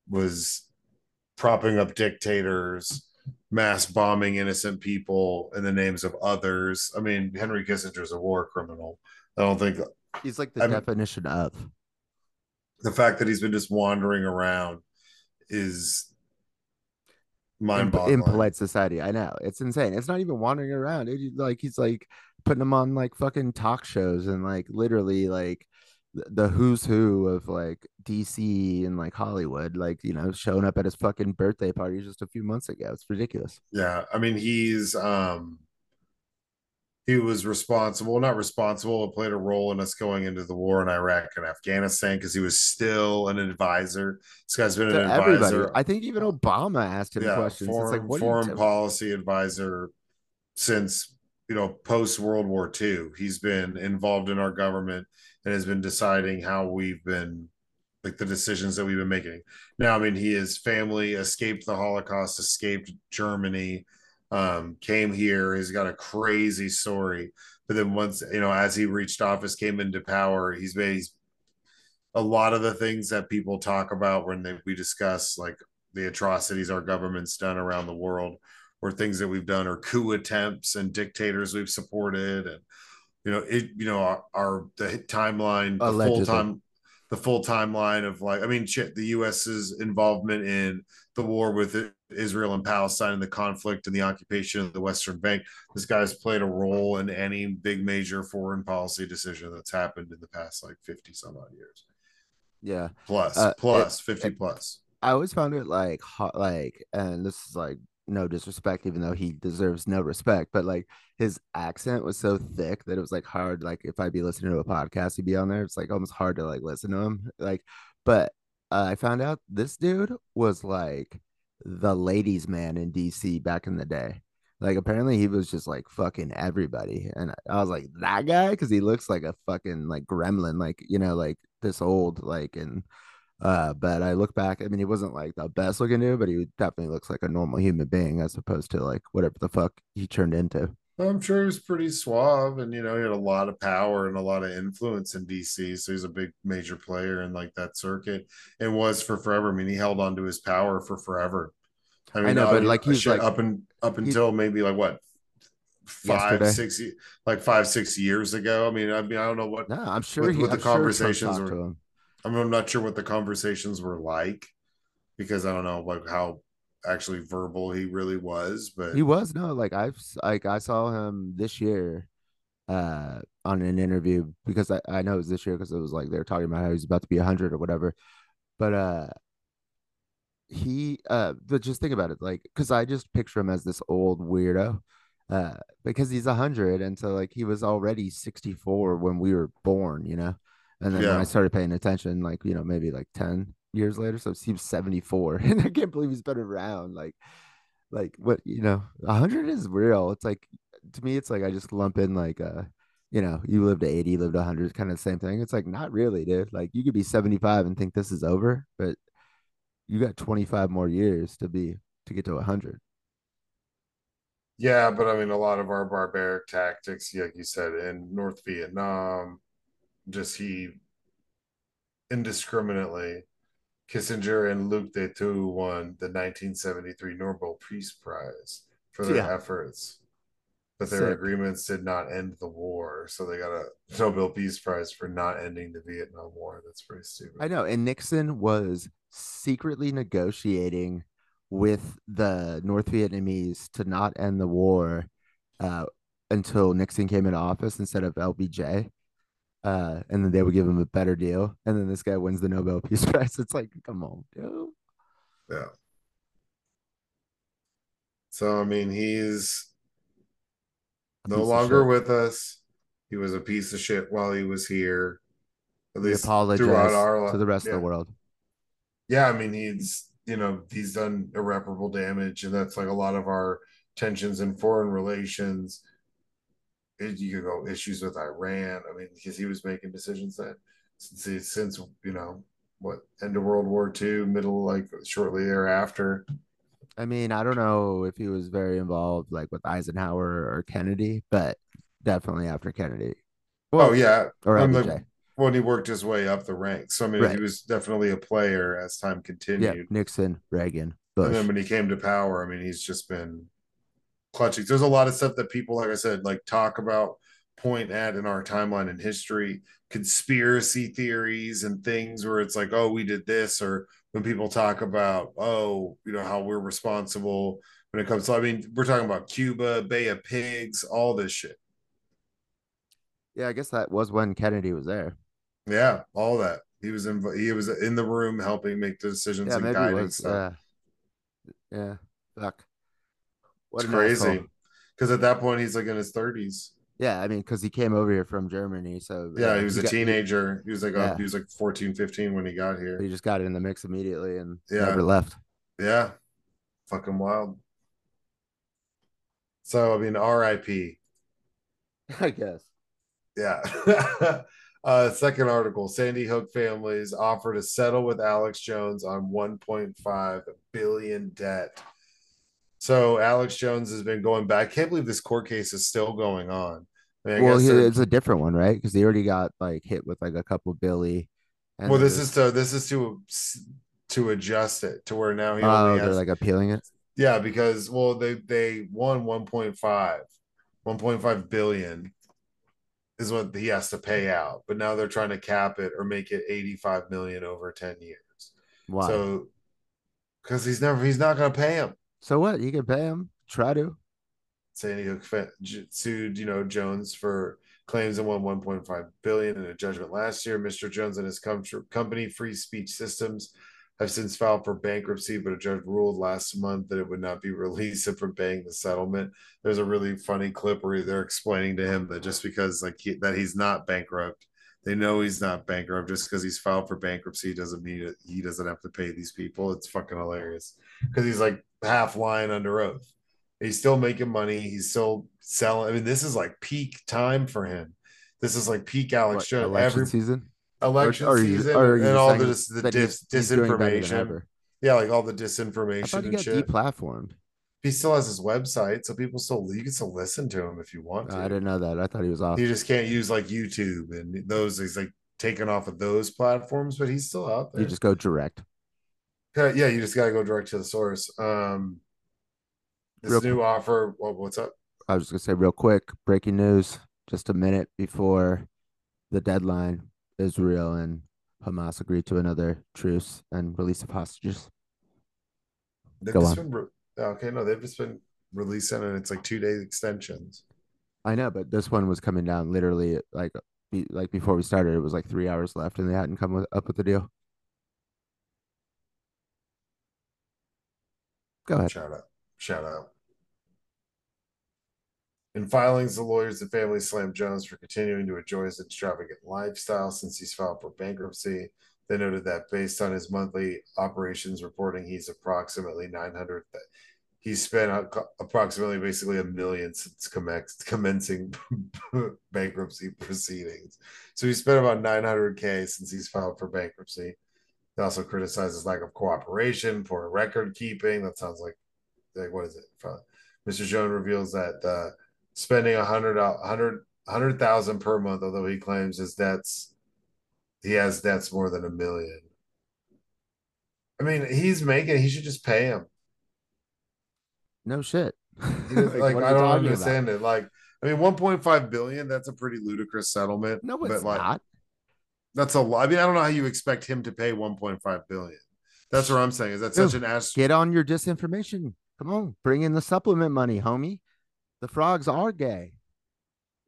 was propping up dictators, mass bombing innocent people in the names of others. I mean, Henry Kissinger's a war criminal. I don't think He's like the I'm- definition of. the fact that he's been just wandering around is mind in, in polite society. I know it's insane. It's not even wandering around. It, like he's like putting them on like fucking talk shows and like literally like the who's who of like DC and like Hollywood, like you know, showing up at his fucking birthday party just a few months ago. It's ridiculous. Yeah, I mean, he's um he was responsible, not responsible, but played a role in us going into the war in Iraq and Afghanistan because he was still an advisor. This guy's been an advisor. Everybody. I think even Obama asked him yeah, questions. Foreign, it's like foreign policy advisor since you know post World War II. He's been involved in our government and has been deciding how we've been like the decisions that we've been making. Now, I mean, he his family escaped the Holocaust, escaped Germany, um, came here. He's got a crazy story. But then once you know, as he reached office, came into power, he's made he's, a lot of the things that people talk about when they, we discuss like the atrocities our government's done around the world, or things that we've done, or coup attempts and dictators we've supported, and you know, it you know our, our the timeline, the full time, the full timeline of like, I mean, shit, the U.S.'s involvement in the war with Israel and Palestine and the conflict and the occupation of the Western Bank. This guy's played a role in any big major foreign policy decision that's happened in the past like 50 some odd years. Yeah. Plus, uh, plus, it, 50 it, plus. I always found it like hot, like, and this is like no disrespect, even though he deserves no respect, but like his accent was so thick that it was like hard. Like if I'd be listening to a podcast, he'd be on there. It's like almost hard to like listen to him. Like, but uh, I found out this dude was like the ladies' man in DC back in the day. Like apparently he was just like fucking everybody, and I was like that guy because he looks like a fucking like gremlin, like you know, like this old, like and uh, but I look back, I mean, he wasn't like the best looking dude, but he definitely looks like a normal human being as opposed to like whatever the fuck he turned into. I'm sure he was pretty suave and, you know, he had a lot of power and a lot of influence in DC. So he's a big major player in like that circuit and was for forever. I mean, he held on to his power for forever. I mean, I know, but like he's like up and up until maybe like what five, yesterday. six, like five, six years ago. I mean, I mean, I don't know what. No, I'm sure what, he, what the I'm conversations sure were. I'm, I'm not sure what the conversations were like because I don't know like how actually verbal he really was, but he was no like I've like I saw him this year uh on an interview because I, I know it was this year because it was like they were talking about how he's about to be 100 or whatever but uh he uh but just think about it like because i just picture him as this old weirdo uh because he's 100 and so like he was already 64 when we were born you know and then yeah. when i started paying attention like you know maybe like 10 years later so he was 74 and i can't believe he's been around like like what you know 100 is real. It's like to me it's like i just lump in like uh you know you lived to 80 you lived 100 kind of the same thing. It's like not really dude. Like you could be 75 and think this is over but you got 25 more years to be to get to 100 yeah but i mean a lot of our barbaric tactics like you said in north vietnam just he indiscriminately kissinger and Luke Le Duc Tho won the 1973 nobel peace prize for their yeah. efforts but their Sick. agreements did not end the war. So they got a Nobel Peace Prize for not ending the Vietnam War. That's pretty stupid. I know. And Nixon was secretly negotiating with the North Vietnamese to not end the war uh, until Nixon came into office instead of LBJ. Uh, and then they would give him a better deal. And then this guy wins the Nobel Peace Prize. It's like, come on, dude. Yeah. So I mean, he's no longer with us. He was a piece of shit while he was here. At we least throughout our to the rest yeah. of the world. Yeah, I mean he's you know he's done irreparable damage, and that's like a lot of our tensions in foreign relations. You could go issues with Iran. I mean, because he was making decisions that since since you know what end of World War II, middle like shortly thereafter. I mean, I don't know if he was very involved like with Eisenhower or Kennedy, but definitely after Kennedy. Well, oh yeah, or LBJ. when he worked his way up the ranks. So I mean, right. he was definitely a player as time continued. Yeah, Nixon, Reagan, Bush. And then when he came to power, I mean, he's just been clutching. There's a lot of stuff that people, like I said, like talk about, point at in our timeline in history, conspiracy theories and things where it's like, oh, we did this or when people talk about, oh, you know, how we're responsible when it comes to, I mean, we're talking about Cuba, Bay of Pigs, all this shit. Yeah, I guess that was when Kennedy was there. Yeah, all that. He was in he was in the room helping make the decisions Yeah, and guiding was. Uh, yeah, fuck. What it's crazy. Because at that point he's like in his 30s. Yeah, I mean, because he came over here from Germany, so Yeah, he was a got- teenager. He was like Yeah. uh, he was like 14, 15 when he got here. He just got in the mix immediately and Yeah. never left. Yeah. Fucking wild. So I mean, RIP. I guess. Yeah. uh, second article Sandy Hook families offer to settle with Alex Jones on 1.5 billion debt. So Alex Jones has been going back. I can't believe this court case is still going on. I mean, I well, it's a different one, right? Because he already got like hit with like a couple Billy. well, this is to this is to to adjust it to where now he oh, only they're has like appealing it. yeah because well they they won 1.5 1.5 billion is what he has to pay out but now they're trying to cap it or make it 85 million over 10 years? So, so because he's never he's not going to pay him what? You can pay him. Try to. Sandy Hook sued you know Jones for claims and won 1.5 billion in a judgment last year. Mr. Jones and his com- company, Free Speech Systems, have since filed for bankruptcy, but a judge ruled last month that it would not be released if from paying the settlement. There's a really funny clip where they're explaining to him that just because like he, that he's not bankrupt, they know he's not bankrupt. Just because he's filed for bankruptcy doesn't mean he doesn't have to pay these people. It's fucking hilarious because he's like half lying under oath. He's still making money. He's still selling. I mean, this is like peak time for him. This is like peak Alex Jones. election Every season. election Or- or season or you and all this the dis, he's- he's doing better than disinformation. Yeah, like all the disinformation thought he and got shit. deplatformed. He still has his website, so people still you can still listen to him if you want Oh, to. I didn't know that. I thought he was off. He just can't use like YouTube and those. He's like taken off of those platforms, but he's still out there. You just go direct. Yeah, you just got to go direct to the source. Um, this Real new offer. Well, what's up? I was just gonna say real quick, breaking news, just a minute before the deadline, Israel and Hamas agreed to another truce and release of hostages. They've Go just on. been re- okay. No, they've just been releasing, and it's like two day extensions. I know, but this one was coming down literally like be, like before we started. It was like three hours left, and they hadn't come with, up with the deal. Go ahead. Shout out. Shout out. In filings, the lawyers and family slammed Jones for continuing to enjoy his extravagant lifestyle since he's filed for bankruptcy. They noted that based on his monthly operations reporting, he's approximately 900. He's spent approximately basically a million since commencing bankruptcy proceedings. So he spent about 900K since he's filed for bankruptcy. They also criticizes lack of cooperation, poor record keeping. That sounds like, like what is it? Mr. Jones reveals that uh, spending a hundred, a hundred, hundred thousand per month, although he claims his debts, he has debts more than a million. I mean, he's making. He should just pay him. No shit. He like, I don't talking understand it. Like, I mean, one point five billion. That's a pretty ludicrous settlement. about? No, but it's like, not. That's a lot. I mean, I don't know how you expect him to pay 1.5 billion. That's what I'm saying. Is that such an ass? Get on your disinformation. Come on, bring in the supplement money, homie. The frogs are gay.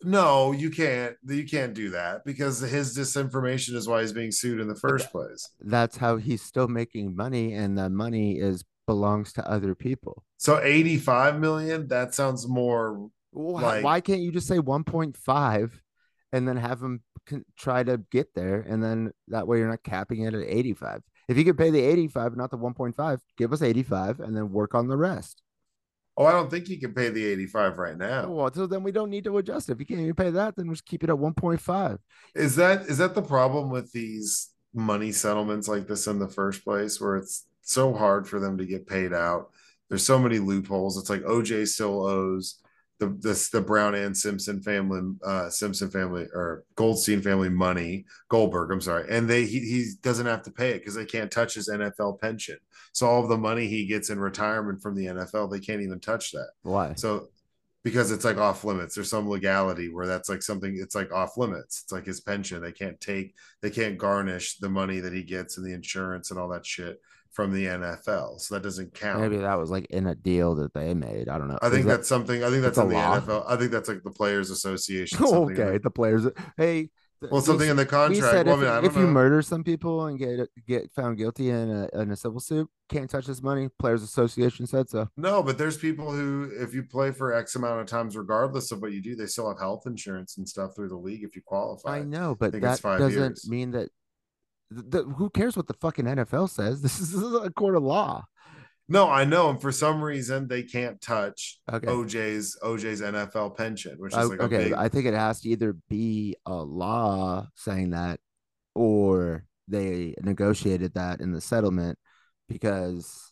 No, you can't. You can't do that because his disinformation is why he's being sued in the first place. That's how he's still making money, and the money is belongs to other people. So 85 million. That sounds more. Why, Like- why can't you just say 1.5 and then have him try to get there? And then that way you're not capping it at 85. If you could pay the 85, not the 1.5, give us 85 and then work on the rest. Oh, I don't think he can pay the 85 right now. Oh, well, so then we don't need to adjust. If you can't even pay that, then just keep it at 1.5. Is that is that the problem with these money settlements like this in the first place, where it's so hard for them to get paid out? There's so many loopholes. It's like OJ still owes the this the Brown and Simpson family, uh, Simpson family or Goldstein family money, Goldberg. I'm sorry, and they he, he doesn't have to pay it because they can't touch his NFL pension. So all of the money he gets in retirement from the NFL, they can't even touch that. Why? So because it's like off limits. There's some legality where that's like something. It's like off limits. It's like his pension. They can't take. They can't garnish the money that he gets and the insurance and all that shit from the NFL. So that doesn't count. Maybe that was like in a deal that they made. I don't know. I think that- that's something. I think that's, that's in the law? NFL. I think that's like the Players Association. okay. the- The players. Hey. well, something s- in the contract. Well, if, I mean, if you murder some people and get get found guilty in a in a civil suit, can't touch this money. Players Association said so. No, but there's people who, if you play for X amount of times, regardless of what you do, they still have health insurance and stuff through the league if you qualify. I know, but that doesn't years. mean that. Th- th- who cares what the fucking NFL says? This is, this is a court of law. No, I know, and for some reason they can't touch Okay. OJ's OJ's NFL pension, which is O- like okay, big. I think it has to either be a law saying that, or they negotiated that in the settlement, because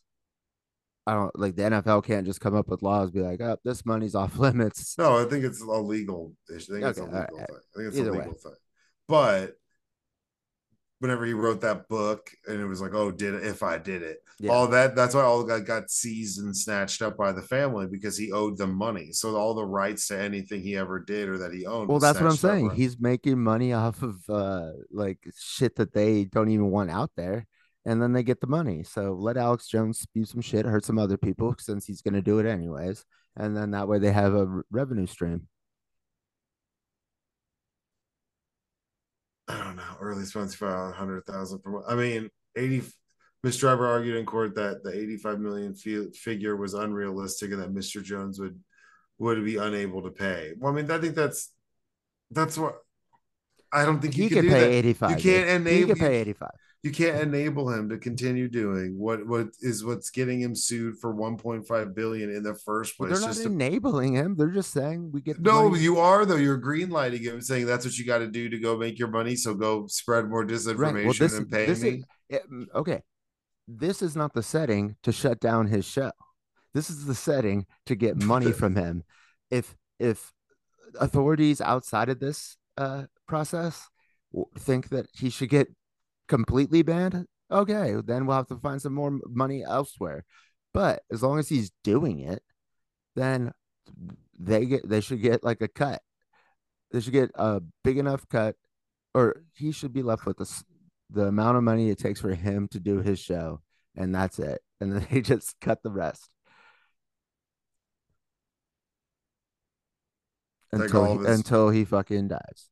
I don't like the NFL can't just come up with laws be like, oh, this money's off limits. no, I think it's a legal issue. I think it's a legal right. thing. I think it's Either a way. legal thing. But whenever he wrote that book, and it was like, "Oh, did it? If I did it." Yeah. all that that's why all got got seized and snatched up by the family because he owed them money so all the rights to anything he ever did or that he owned Well, that's what I'm up saying. He's making money off of uh like shit that they don't even want out there, and then they get the money. So let Alex Jones spew some shit, hurt some other people since he's gonna do it anyways, and then that way they have a r- revenue stream. I don't know. Early filed hundred thousand per month. I mean, eighty. Miss Driver argued in court that the eighty-five million fi- figure was unrealistic and that Mr. Jones would would be unable to pay. Well, I mean, I think that's that's what I don't think He you could can do pay that. 85. You can't enable. could pay 85. You can't enable him to continue doing what what is what's getting him sued for 1.5 billion in the first place. they're not Just to, enabling him. They're just saying we get no, money. you are though. You're green lighting him, saying that's what you got to do to go make your money. So go spread more disinformation this- and pay this me. Yeah, mm, okay. This is not the setting to shut down his show. This is the setting to get money from him. If if authorities outside of this uh, process think that he should get completely banned, okay, then we'll have to find some more money elsewhere. But as long as he's doing it, then they get they should get like a cut. They should get a big enough cut, or he should be left with the the amount of money it takes for him to do his show, and that's it. And then they just cut the rest until he, until he fucking dies.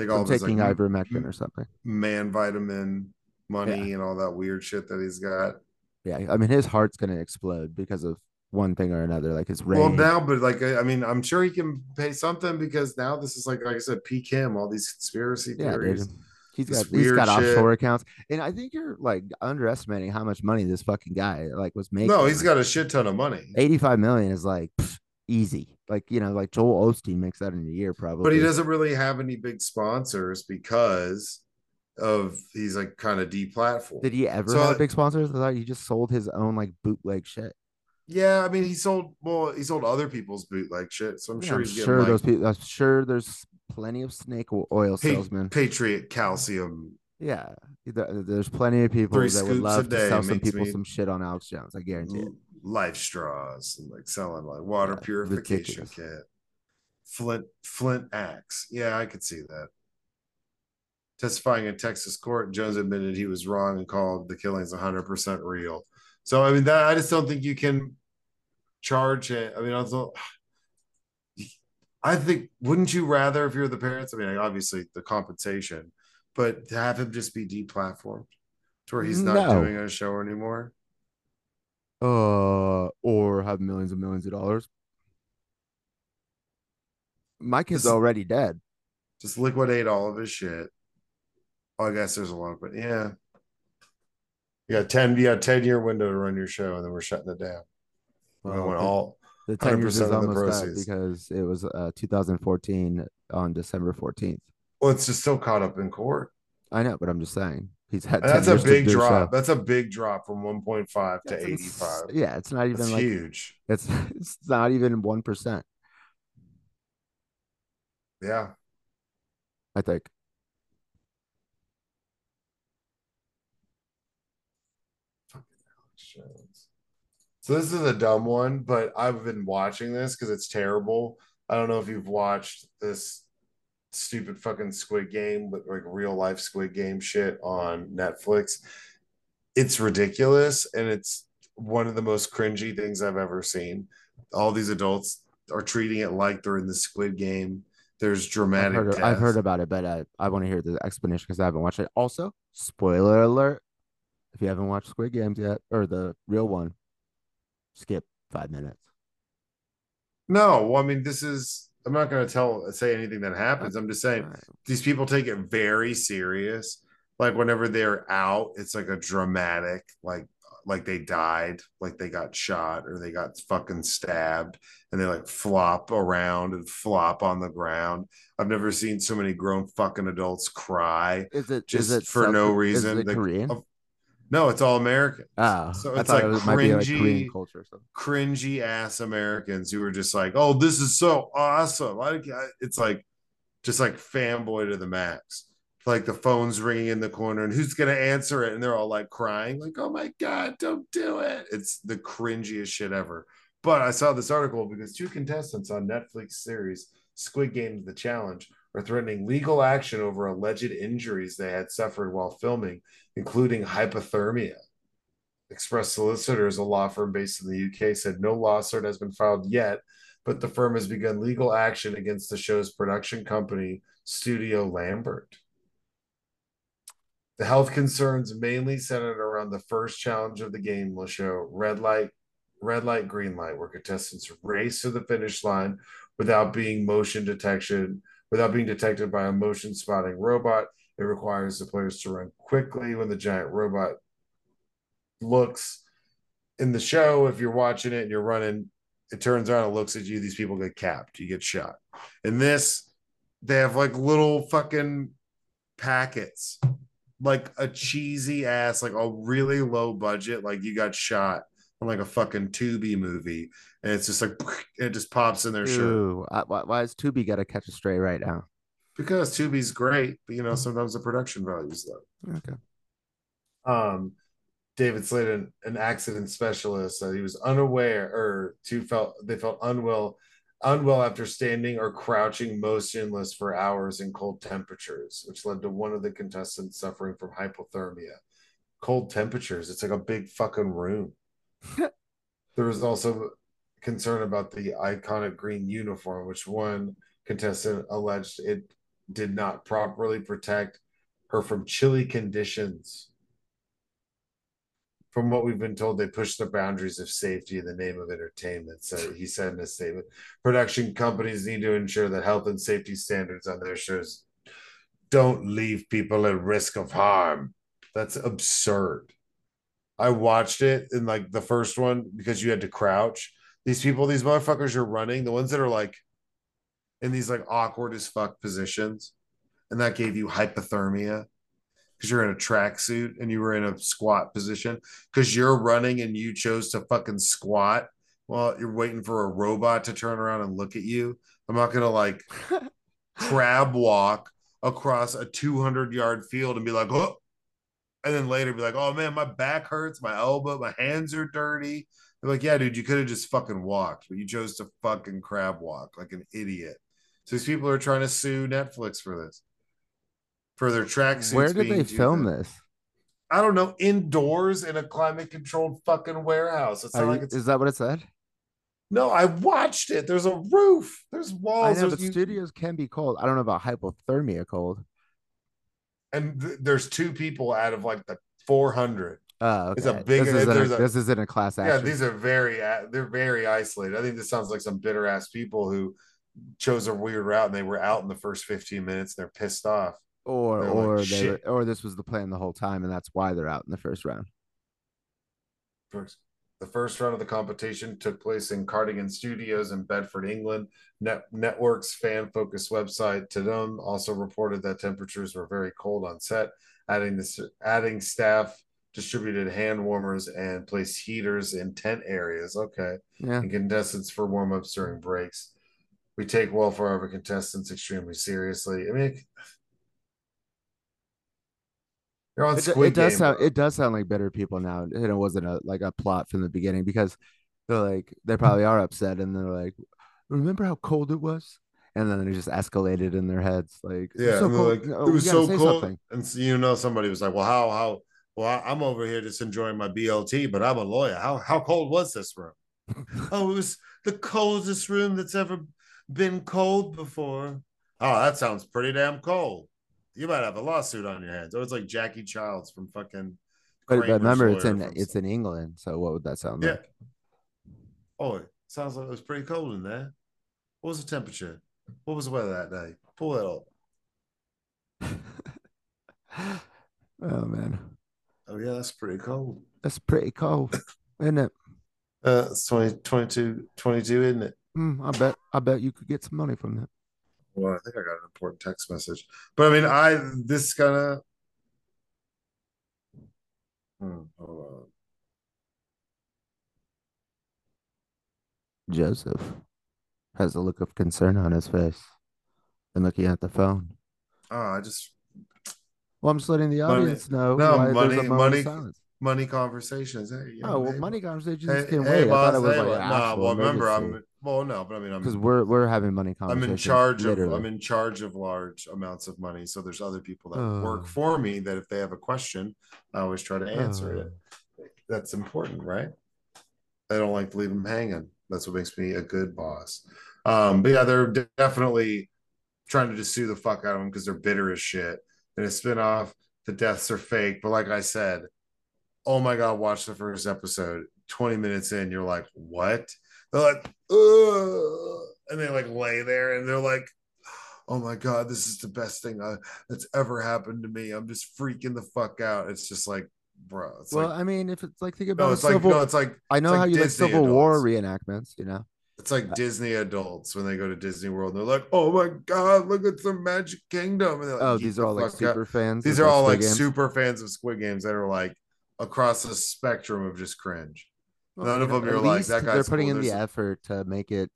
Take all taking like, ivermectin or something. man vitamin money and all that weird shit that he's got. Yeah, I mean his heart's gonna explode because of one thing or another, like his rain. Well, now, but like I mean, I'm sure he can pay something because now this is like like I said, peak him all these conspiracy yeah, dude. theories. He's This got he's got shit. offshore accounts, and I think you're like underestimating how much money this fucking guy like was making. No, he's Like, got a shit ton of money. 85 million is like pff, easy. Like, you know, like Joel Osteen makes that in a year probably. but he doesn't really have any big sponsors because of he's like kind of deplatformed. Did he ever So, have big sponsors? I thought he just sold his own like bootleg shit. Yeah, I mean, he sold well, he sold other people's bootleg shit, so I'm Yeah, sure I'm he's sure like those people. I'm sure there's plenty of snake oil Pa- salesmen. Patriot Calcium. yeah, there's plenty of people that would love to sell some people me- some shit on Alex Jones. I guarantee it. Life straws and like selling like water Yeah, purification ridiculous. kit. Flint Flint axe. Yeah, I could see that. Testifying in Texas court, Jones admitted he was wrong and called the killings 100% real. So I mean that I just don't think you can charge it. I mean, I don't I think wouldn't you rather if you're the parents? I mean, obviously the compensation, but to have him just be deplatformed to where he's not No. doing a show anymore. Uh, or have millions and millions of dollars. My kid's This- already dead. just liquidate all of his shit. Oh, I guess there's a lot, but yeah. You got 10, you got 10 year window to run your show, and then we're shutting it down. Well, the- all The 10 years is almost proceeds. because it was uh 2014 on December 14th. well, it's just still caught up in court. I know, but I'm just saying he's had. That's a big drop. so. That's a big drop from 1.5 to That's ins- 85. Yeah, it's not even That's like huge. it's it's not even one percent. Yeah. I think. Fucking Alex Jones. So this is a dumb one, but I've been watching this because it's terrible. I don't know if you've watched this stupid fucking Squid Game, but like real life Squid Game shit on Netflix. It's ridiculous and it's one of the most cringy things I've ever seen. All these adults are treating it like they're in the Squid Game. There's I've dramatic heard, I've heard about it, but uh, I want to hear the explanation because I haven't watched it. Also, spoiler alert: if you haven't watched Squid Games yet, or the real one, skip five minutes. No, well, I mean, this is. I'm not going to tell say anything that happens. I'm just saying right. these people take it very serious. Like whenever they're out, it's like a dramatic, like like they died, like they got shot or they got fucking stabbed, and they like flop around and flop on the ground. I've never seen so many grown fucking adults cry Is it just is it for no is reason. it They- Korean? of- no, it's all American. Oh, so it's like it was, like cringy- Korean culture or something. cringy ass Americans who are just like, "Oh, this is so awesome!" Like it's like just like fanboy to the max. Like the phone's ringing in the corner, and who's gonna answer it? And they're all like crying, like, "Oh my god, don't do it!" It's the cringiest shit ever. But I saw this article because two contestants on Netflix series Squid Games: The Challenge are threatening legal action over alleged injuries they had suffered while filming, including hypothermia. Express Solicitors, a law firm based in the UK, said no lawsuit has been filed yet, but the firm has begun legal action against the show's production company, Studio Lambert. The health concerns mainly centered around the first challenge of the game will show red light, red light, green light, where contestants race to the finish line without being motion detection, without being detected by a motion spotting robot. It requires the players to run quickly when the giant robot looks in the show. If you're watching it and you're running, it turns around and looks at you. These people get capped. You get shot. In this, they have like little fucking packets, like a cheesy ass, like a really low budget, like you got shot on like a fucking Tubi movie, and it's just like it just pops in their shirt Ooh, I- why, why is Tubi got to catch a stray right now? Because Tubi's great, but you know sometimes the production values low. Okay. um David Sladen, an accident specialist, said he was unaware or two felt they felt unwell unwell after standing or crouching motionless for hours in cold temperatures, which led to one of the contestants suffering from hypothermia. Cold temperatures, it's like a big fucking room. there was also concern about the iconic green uniform, which one contestant alleged it did not properly protect her from chilly conditions from what we've been told, they push the boundaries of safety in the name of entertainment. So he said in a statement, production companies need to ensure that health and safety standards on their shows don't leave people at risk of harm. That's absurd. I watched it in like the first one because you had to crouch. These people, these motherfuckers are running, the ones that are like in these like awkward as fuck positions, and that gave you hypothermia because you're in a tracksuit and you were in a squat position because you're running and you chose to fucking squat while you're waiting for a robot to turn around and look at you. I'm not gonna like crab walk across a 200 yard field and be like, oh, and then later be like, oh man, my back hurts, my elbow, my hands are dirty. They're like, yeah, dude, you could have just fucking walked, but you chose to fucking crab walk like an idiot. These people are trying to sue Netflix for this, for their tracksuits. Where did they film this? I don't know, indoors in a climate controlled fucking warehouse. It's not Are like you- it's is that what it said? no, I watched it. There's a roof, there's I walls, know, there's but you- studios can be cold. I don't know about hypothermia cold. and th- there's two people out of like the 400. Oh, okay. It's a big- This isn't a, a- this isn't a class action. Yeah, these are very they're very isolated. I think this sounds like some bitter ass people who chose a weird route and they were out in the first 15 minutes they're pissed off. or they're like, or they were, or this was the plan the whole time, and that's why they're out in the first round. First, the first round of the competition took place in Cardington Studios in Bedford, England. Net, Network's fan focused website Tudum also reported that temperatures were very cold on set, adding this adding staff distributed hand warmers and placed heaters in tent areas. Okay. Yeah, and contestants for warm ups during breaks. We take welfare of our contestants extremely seriously. I mean, They're on It, Squid it does Game. sound it does sound like better people now, and it wasn't a like a plot from the beginning because they're like they probably are upset and they're like, remember how cold it was, and then it just escalated in their heads like, "It was Yeah, so like, No, it was so cold. something." And so, you know, somebody was like, "Well, how how well I'm over here just enjoying my BLT, but I'm a lawyer. How how cold was this room? oh, it was the coldest room that's ever been cold before. Oh, that sounds pretty damn cold. You might have a lawsuit on your hands. Oh, it's like Jackie Chiles from fucking. But, but remember, it's in it's some- in England, so what would that sound Yeah. like? Oh, it sounds like it was pretty cold in there. What was the temperature? What was the weather that day? Pull that up. oh man, Oh yeah, that's pretty cold. that's pretty cold, isn't it? Uh, it's 20, 22, 22, isn't it? Mm, I bet I bet you could get some money from that. Well, I think I got an important text message. But I mean, I this kind of. Hmm, hold on. Joseph has a look of concern on his face and looking at the phone. Oh, I just Well, I'm just letting the Money- audience know no, why money- a money- silence. money conversations. Hey, you know, Oh well, hey, money conversations Hey, can hey, wait. I thought it was hey, like what- an no, well, remember, emergency. I'm well, no, but I mean, I'm because we're we're having money I'm in charge of. I'm in charge of large amounts of money. So there's other people that Oh. work for me that if they have a question, I always try to answer Oh. it. That's important, right? I don't like to leave them hanging. That's what makes me a good boss. Um, but yeah, they're de- definitely trying to just sue the fuck out of them because they're bitter as shit. And a spinoff, the deaths are fake. But like I said, oh my god, watch the first episode. 20 minutes in, you're like, what? They're like, Ugh. and they like lay there and they're like, oh my god, this is the best thing uh, that's ever happened to me. I'm just freaking the fuck out. It's just like, bro, it's well, like, I mean, if it's like think about no, it's like, no, it's like, I know like how you like Disney Civil War reenactments. You know, it's like Disney adults when they go to Disney World. They're like, oh my god, look at the Magic Kingdom. And like, oh, these are all like fuck out." super fans. These are all Squid like Games. super fans of Squid Games that are like across the spectrum of just cringe. Well, none of know, them you're like, that They're putting cool. in the There's- effort to make it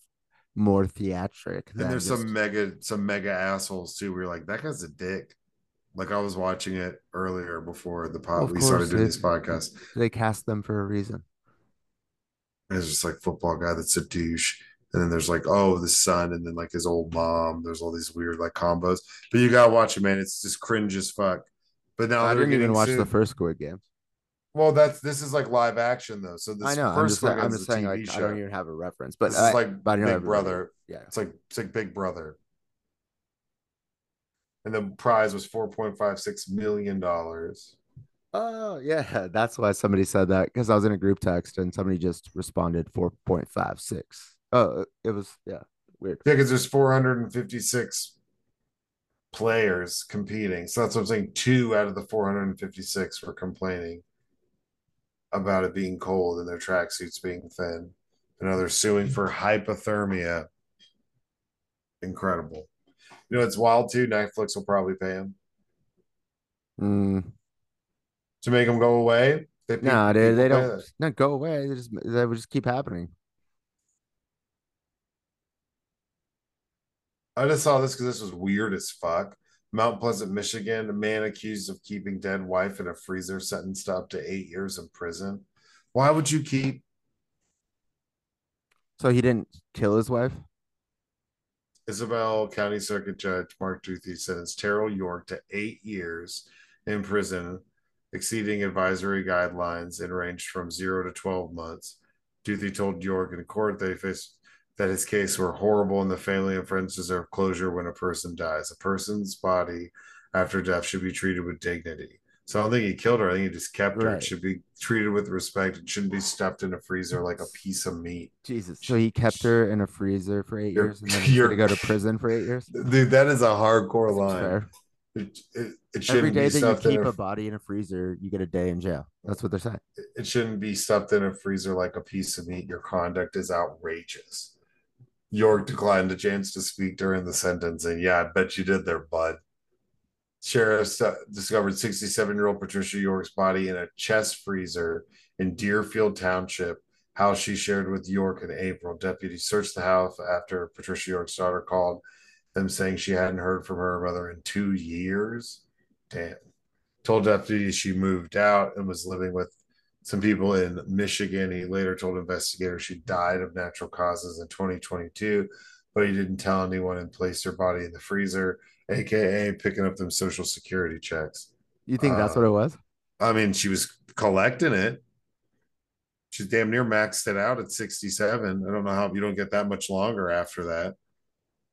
more theatric. And there's just- some mega some mega assholes too. Where you're like, that guy's a dick. Like I was watching it earlier before the pod Of we started doing these podcasts. they cast them for a reason. And it's just like football guy that's a douche. And then there's like, oh, the son, and then like his old mom. There's all these weird like combos. But you gotta watch it, man. It's just cringe as fuck. But now I didn't even watch the first Squid Games. Well, that's this is like live action though. So this I know. I'm first just, saying, I'm just saying, like, I don't even have a reference, but This I, is like but I know Big Brother. Yeah. It's like it's like Big Brother. And the prize was four point five six million dollars. Oh yeah, that's why somebody said that because I was in a group text and somebody just responded four point five six. Oh, it was yeah, weird. Yeah, because there's 456 players competing. So that's what I'm saying. Two out of the 456 were complaining about it being cold and their tracksuits being thin. And now they're suing for hypothermia. Incredible. You know, it's wild too. Netflix will probably pay them Mm, to make them go away. They, no, they, people they don't that. not go away. They just they would just keep happening. I just saw this because this was weird as fuck. Mount Pleasant, Michigan, a man accused of keeping dead wife in a freezer sentenced to up to eight years in prison. Why would you keep So he didn't kill his wife. Isabella County Circuit Judge Mark Duthie sentenced Terrell York to eight years in prison, exceeding advisory guidelines and ranged from zero to 12 months. Duthie told York in court that he faced that his case were horrible and the family and friends deserve closure when a person dies. A person's body after death should be treated with dignity. So I don't think he killed her. I think he just kept her. Right. It should be treated with respect. It shouldn't be stuffed in a freezer like a piece of meat. Jesus. So he kept her in a freezer for 8 You're- years and then he's you're- gonna go to prison for eight years. Dude, that is a hardcore Seems line. fair. It, it, it shouldn't Every day be that you keep a, a body in a freezer, you get a day in jail. That's what they're saying. it shouldn't be stuffed in a freezer like a piece of meat. Your conduct is outrageous. York declined a chance to speak during the sentencing. And yeah, I bet you did there, bud. Sheriffs uh, discovered 67 year old Patricia York's body in a chest freezer in Deerfield Township, house she shared with York in April. Deputies searched the house after Patricia York's daughter called them saying she hadn't heard from her mother in two years. Damn. told deputies she moved out and was living with some people in Michigan. He later told investigators she died of natural causes in 2022, but he didn't tell anyone and placed her body in the freezer, aka picking up them social security checks. You think that's what Uh, it was? I mean, she was collecting it. She's damn near maxed it out at 67. I don't know how you don't get that much longer after that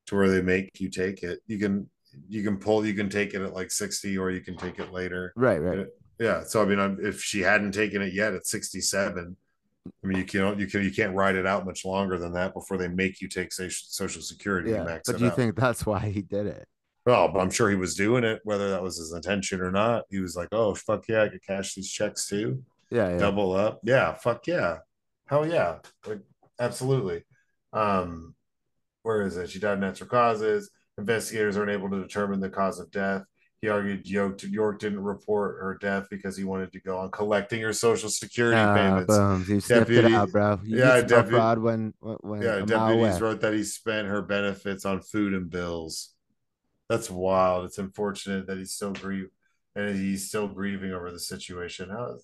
to where they make you take it. You can you can pull you can take it at like 60 or you can take it later. Right, right. Yeah. So I mean, I'm, if she hadn't taken it yet at 67, I mean, you can't you can you can't ride it out much longer than that before they make you take social security. Yeah. But do you out. think that's why he did it? Well, but I'm sure he was doing it, whether that was his intention or not. He was like, "Oh fuck yeah, I could cash these checks too, Yeah, yeah. double up." Yeah, fuck yeah, hell yeah, like, absolutely. Um, where is it? She died of natural causes. Investigators aren't able to determine the cause of death. He argued York, York didn't report her death because he wanted to go on collecting her social security Ah, payments. boom. You Deputy- out, bro. You yeah, deputy- fraud when when, Yeah, deputies wrote that he spent her benefits on food and bills. That's wild. It's unfortunate that he's still grieve and he's still grieving over the situation. How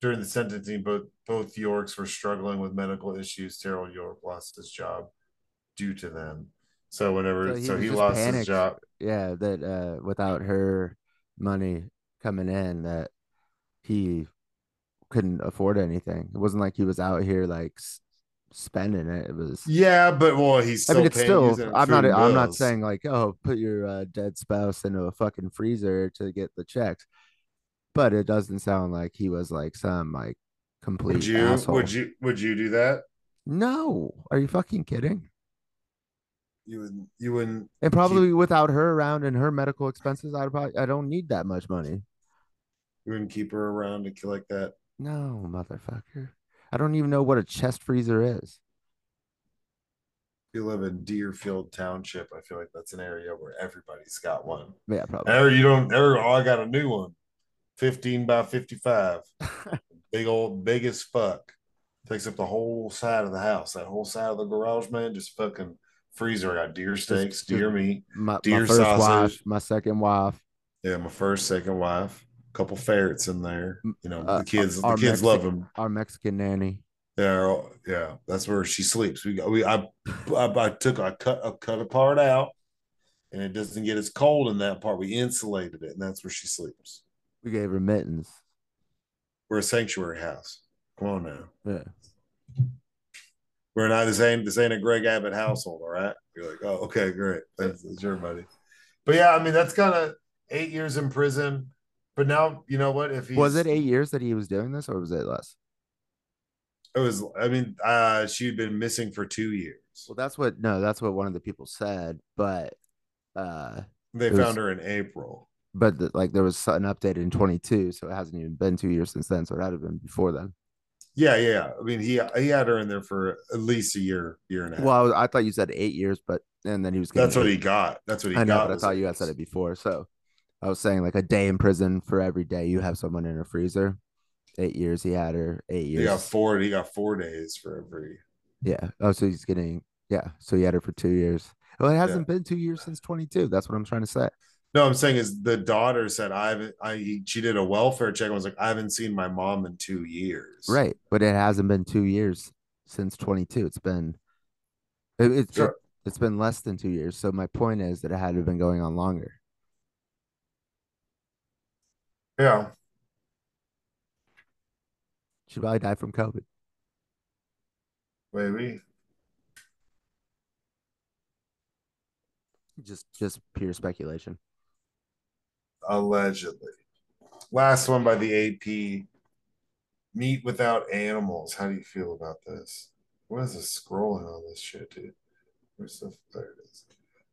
during the sentencing, both both Yorks were struggling with medical issues. Terrell York lost his job due to them. So whenever So so he he, was just lost his job. Yeah, that uh without her money coming in that he couldn't afford anything. It wasn't like he was out here like s- spending it. It was Yeah, but well, he's I mean, it's still. I'm not. and I'm not saying like, oh, put your uh, dead spouse into a fucking freezer to get the checks, but it doesn't sound like he was like some like complete would you asshole. would you would you do that? No, are you fucking kidding? You wouldn't. you wouldn't And probably without her around and her medical expenses, I'd probably I don't need that much money. you wouldn't keep her around to like that. No, motherfucker. I don't even know what a chest freezer is. you live in Deerfield Township, I feel like that's an area where everybody's got one. Yeah, probably. Ever you don't ever oh, I got a new one. 15 by 55. Big old big as fuck. Takes up the whole side of the house. That whole side of the garage, man, just fucking freezer. I got deer steaks, deer meat. my, my Deer first sausage. wife, my second wife. Yeah, my first, second wife. A couple ferrets in there. You know, Uh, the kids, the kids Mexi- love them. Our Mexican nanny. Yeah, yeah, that's where she sleeps. We got we I, I I took I cut I cut a part out, and it doesn't get as cold in that part. We insulated it, and that's where she sleeps. We gave her mittens. We're a sanctuary house. Come on now, Yeah. We're not this ain't this ain't a Greg Abbott household. All right, you're like, oh, okay, great, that's, that's your buddy. But yeah, I mean that's kind of eight years in prison. But now you know what? If he Was it eight years that he was doing this, or was it less? It was. I mean, uh, she'd been missing for two years. Well, that's what no, that's what one of the people said, but uh They it was- found her in April. but the, like there was an update in 22, so it hasn't even been two years since then, so it had to have been before then. Yeah, yeah. yeah. I mean, he he had her in there for at least a year, year and a half. Well, I, was- I thought you said eight years, but and then he was. getting That's what eight. he got. That's what he I know, got. but I thought you had said it before, so I was saying like a day in prison for every day you have someone in a freezer. Eight years he had her. Eight years. He got four. He got four days for every. Yeah. Oh, so he's getting yeah. So he had her for two years. Well, it hasn't been two years since 22. That's what I'm trying to say. No, I'm saying is the daughter said I haven't. I she did a welfare check. and was like, I haven't seen my mom in two years. Right, but it hasn't been two years since 22. It's been it, it, Sure. it it's been less than two years. So my point is that it had to have been going on longer. Yeah. She probably died from COVID. Maybe. Just just pure speculation. Allegedly. Last one by the AP. Meat without animals. How do you feel about this? What is this scrolling on this shit, dude? Where's the there it is.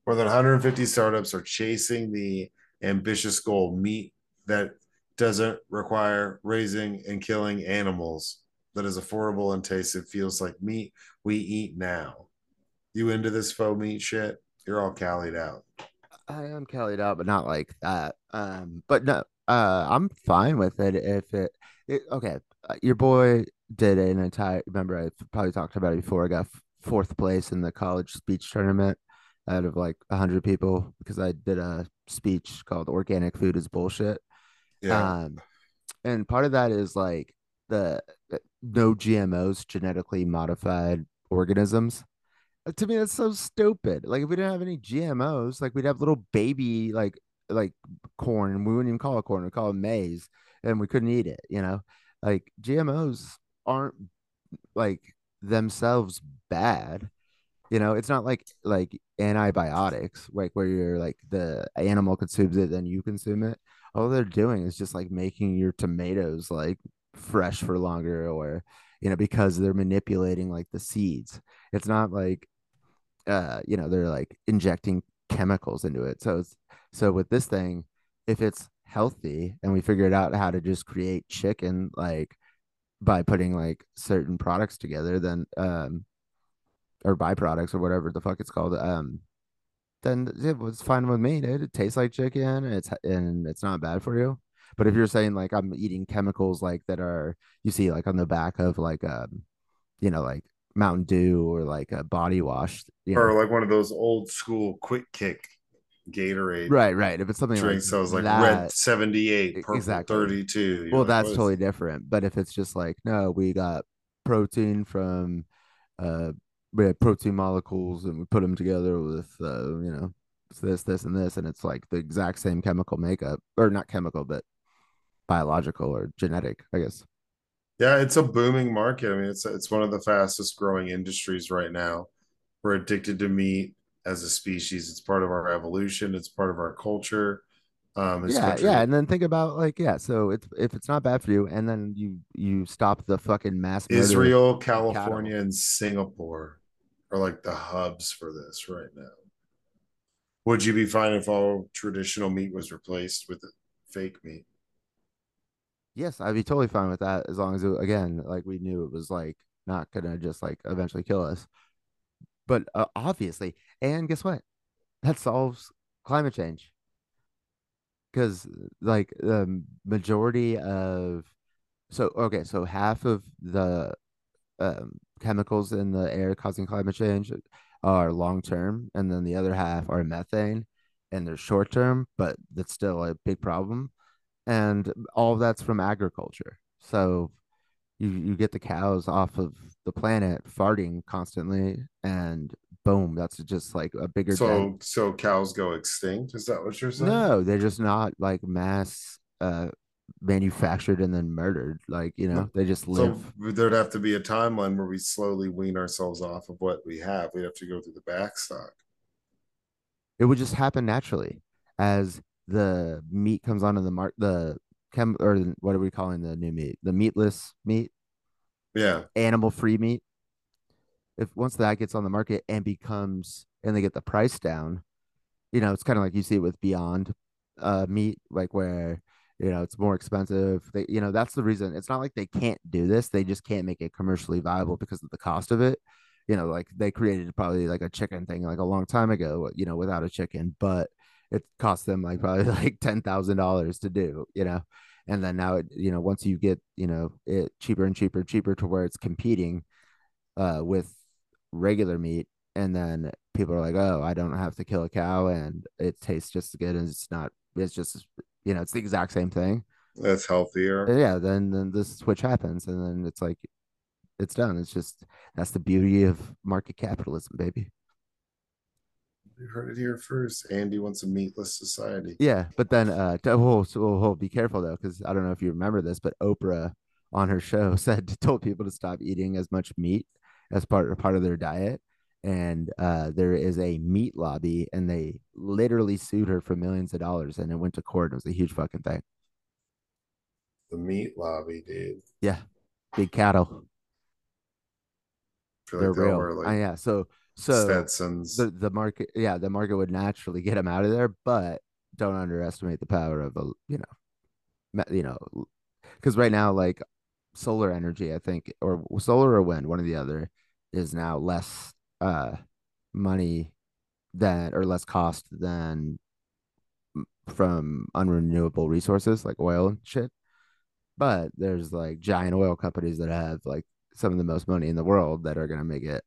More than 150 startups are chasing the ambitious goal meat that doesn't require raising and killing animals that is affordable and tasty. Feels like meat we eat now. You into this faux meat shit? You're all callied out. I am callied out, but not like that. Um, but no, uh, I'm fine with it if it, it okay. uh, Your boy did an entire. Remember, I probably talked about it before. I got fourth place in the college speech tournament, out of like a hundred people because I did a speech called "Organic Food is Bullshit." Yeah. Um, and part of that is like the uh, no GMOs, genetically modified organisms. Uh, To me, that's so stupid. Like if we didn't have any GMOs, like we'd have little baby like like corn, we wouldn't even call it corn, we call it maize, and we couldn't eat it. You know, like GMOs aren't like themselves bad you know, it's not like like antibiotics, like where you're like the animal consumes it, then you consume it. All they're doing is just like making your tomatoes like fresh for longer, or you know, because they're manipulating like the seeds. It's not like uh, you know, they're like injecting chemicals into it. So it's so with this thing, if it's healthy and we figured out how to just create chicken like by putting like certain products together, then um or byproducts or whatever the fuck it's called, um, then it was fine with me, dude. It tastes like chicken, and it's and it's not bad for you. But if you're saying like I'm eating chemicals like that are you see like on the back of like um, you know, like Mountain Dew or like a body wash, you Or know, like one of those old school quick kick Gatorade right, right. If it's something like drinks that was like red 78, e- purple exactly. 32. Well, like, that's is- totally different. But if it's just like, no, we got protein from uh we had protein molecules and we put them together with uh, you know, this, this, and this, and it's like the exact same chemical makeup, or not chemical, but biological or genetic, I guess. Yeah, it's a booming market. I mean, it's it's one of the fastest growing industries right now. We're addicted to meat as a species. It's part of our evolution. It's part of our culture. Um, Yeah, what yeah, and then think about like, yeah, so it's if it's not bad for you, and then you you stop the fucking mass. Israel, cattle. California, and Singapore are like the hubs for this right now. Would you be fine if all traditional meat was replaced with fake meat? Yes, I'd be totally fine with that as long as it, again, like we knew it was like not gonna just like eventually kill us. But uh, obviously, and guess what? That solves climate change because like the majority of so okay, so half of the um, chemicals in the air causing climate change are long term, and then the other half are methane, and they're short term, but that's still a big problem. And all that's from agriculture. So you you get the cows off of the planet farting constantly, and boom, that's just like a bigger dent. So so cows go extinct? Is that what you're saying? No, they're just not like mass uh manufactured and then murdered. Like, you know, they just live. So there'd have to be a timeline where we slowly wean ourselves off of what we have. We'd have to go through the backstock. It would just happen naturally as the meat comes onto the mark the chem or what are we calling the new meat? The meatless meat, Yeah. animal free meat. If once that gets on the market and becomes and they get the price down, you know, it's kind of like you see it with Beyond uh meat, like where you know it's more expensive. They, you know, that's the reason. It's not like they can't do this; they just can't make it commercially viable because of the cost of it. You know, like they created probably like a chicken thing like a long time ago, you know, without a chicken, but it cost them like probably like ten thousand dollars to do, you know. And then now, it, you know, once you get, you know, it cheaper and cheaper, cheaper to where it's competing uh, with regular meat, and then people are like, "Oh, I don't have to kill a cow, and it tastes just as good, and it's not. It's just, you know, it's the exact same thing." That's healthier. And yeah, then then this switch happens, and then it's like it's done. It's just that's the beauty of market capitalism, baby. You heard it here first. Andy wants a meatless society. Yeah, but then uh, oh, so oh, be careful though, because I don't know if you remember this, but Oprah on her show said told people to stop eating as much meat as part part of their diet. And uh, there is a meat lobby, and they literally sued her for millions of dollars, and it went to court. It was a huge fucking thing. The meat lobby, dude. Yeah, big cattle, they're like real. wear Uh, yeah, so so Stetsons. the the market, yeah, the market would naturally get them out of there, but don't underestimate the power of a you know, you know, because right now like solar energy, I think, or solar or wind, one or the other, is now less uh money than or less cost than from unrenewable resources like oil and shit. But there's like giant oil companies that have like some of the most money in the world that are gonna make it,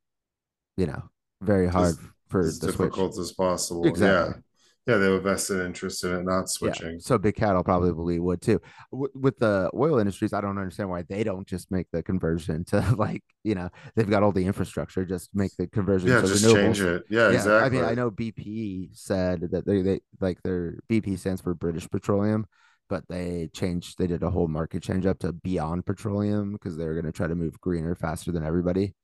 you know, very hard Does- for as difficult switch. as possible. Exactly. Yeah. Yeah, they have vested interest in it not Yeah. switching. So big cattle probably would too. W- with the oil industries, I don't understand why they don't just make the conversion to like you know they've got all the infrastructure. Just make the conversion. Yeah, to just renewables. change it. Yeah, Yeah, exactly. I mean, I know BP said that they, they like their BP stands for British Petroleum, but they changed, they did a whole market change up to Beyond Petroleum because they were going to try to move greener faster than everybody.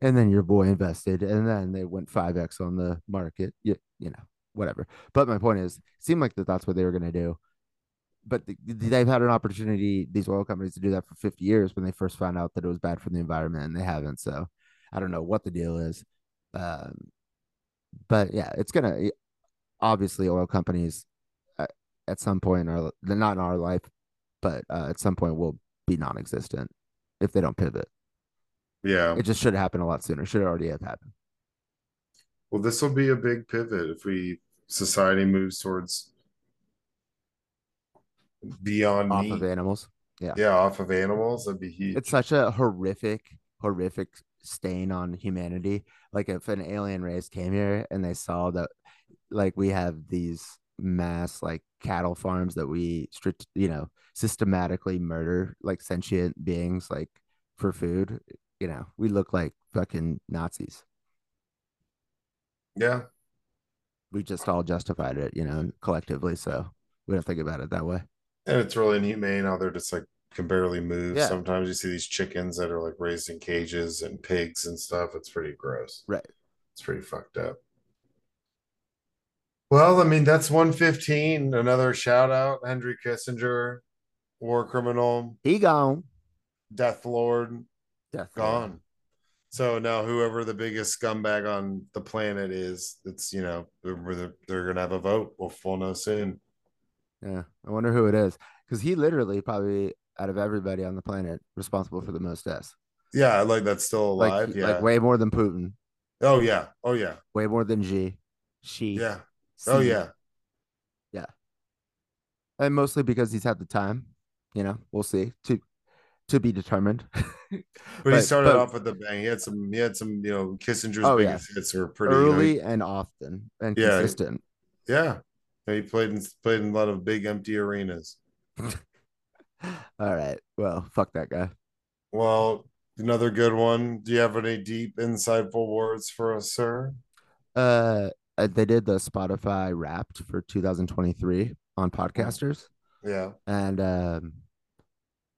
And then your boy invested, and then they went 5x on the market. You, you know, whatever. But my point is, it seemed like that that's what they were going to do. But th- they've had an opportunity, these oil companies, to do that for 50 years when they first found out that it was bad for the environment, and they haven't. So I don't know what the deal is. Um, but yeah, it's gonna obviously oil companies at, at some point are not in our life, but uh, at some point will be non-existent if they don't pivot. Yeah. It just should happen a lot sooner. Should already have happened. Well, this will be a big pivot if we society moves towards beyond off meat. of animals. Yeah. Yeah, off of animals. That'd be huge. It's such a horrific, horrific stain on humanity. Like if an alien race came here and they saw that, like we have these mass like cattle farms that we, strict, you know, systematically murder like sentient beings like for food. You know, we look like fucking Nazis. yeah. We just all justified it, you know, collectively. So we don't think about it that way. And it's really inhumane how they're just like can barely move. Yeah. Sometimes you see these chickens that are like raised in cages and pigs and stuff. It's pretty gross. Right. It's pretty fucked up. Well, I mean, that's 115. Another shout out. Henry Kissinger, war criminal, He gone. death lord, Death gone. So now whoever the biggest scumbag on the planet is, it's you know, they're, they're gonna have a vote. We'll, we'll know soon. Yeah. I wonder who it is. Because he literally probably out of everybody on the planet responsible for the most deaths. Yeah, like that's still Like, alive. yeah. like way more than Putin, oh yeah. Oh yeah. way more than G. She. Yeah. Oh yeah. yeah. And mostly because he's had the time. You know, we'll see. To to be determined. But, he started but- off with the bang. He had some. He had some. You know, Kissinger's Oh, yeah. hits were pretty you know, early and often and Yeah. consistent. yeah, he played in played in a lot of big empty arenas. All right. Well, fuck that guy. Well, another good one. Do you have any deep, insightful words for us, sir? Uh, uh, they did the Spotify Wrapped for 2023 on podcasters, Yeah. and um,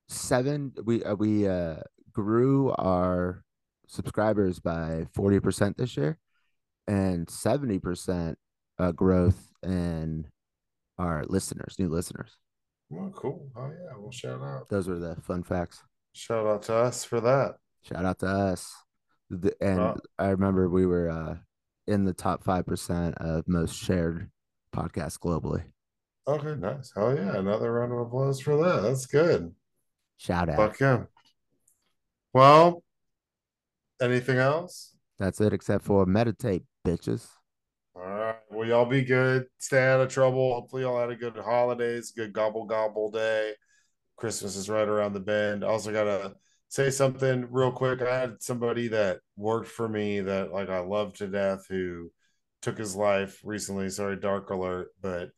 seven we uh, we uh grew our subscribers by 40% this year, and 70% uh, growth in our listeners, new listeners. Well, cool. Oh yeah. Well, shout out. Those were the fun facts. Shout out to us for that. Shout out to us. The, and Wow. I remember we were uh, in the top 5% of most shared podcasts globally. Okay, nice. Oh yeah, another round of applause for that. That's good. Shout out. Fuck yeah. Well, anything else? That's it, except for meditate, bitches. All right. Well, y'all be good. Stay out of trouble. Hopefully, y'all had a good holidays, good gobble gobble day. Christmas is right around the bend. Also, gotta say something real quick. I had somebody that worked for me that like I love to death who took his life recently. Sorry, dark alert, but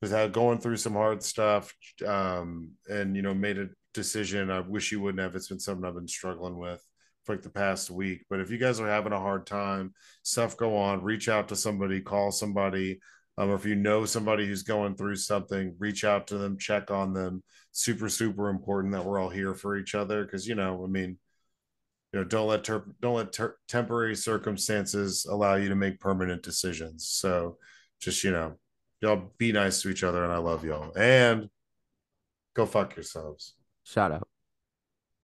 was had going through some hard stuff. Um, and you know, made a decision. I wish you wouldn't have. It's been something I've been struggling with for like the past week. But if you guys are having a hard time, stuff go on, reach out to somebody, call somebody. Um, if you know somebody who's going through something, reach out to them, check on them. Super, super important that we're all here for each other. Cause you know, I mean, you know, don't let ter- don't let ter- temporary circumstances allow you to make permanent decisions. So just, you know, y'all be nice to each other and I love y'all. And go fuck yourselves. Shout out.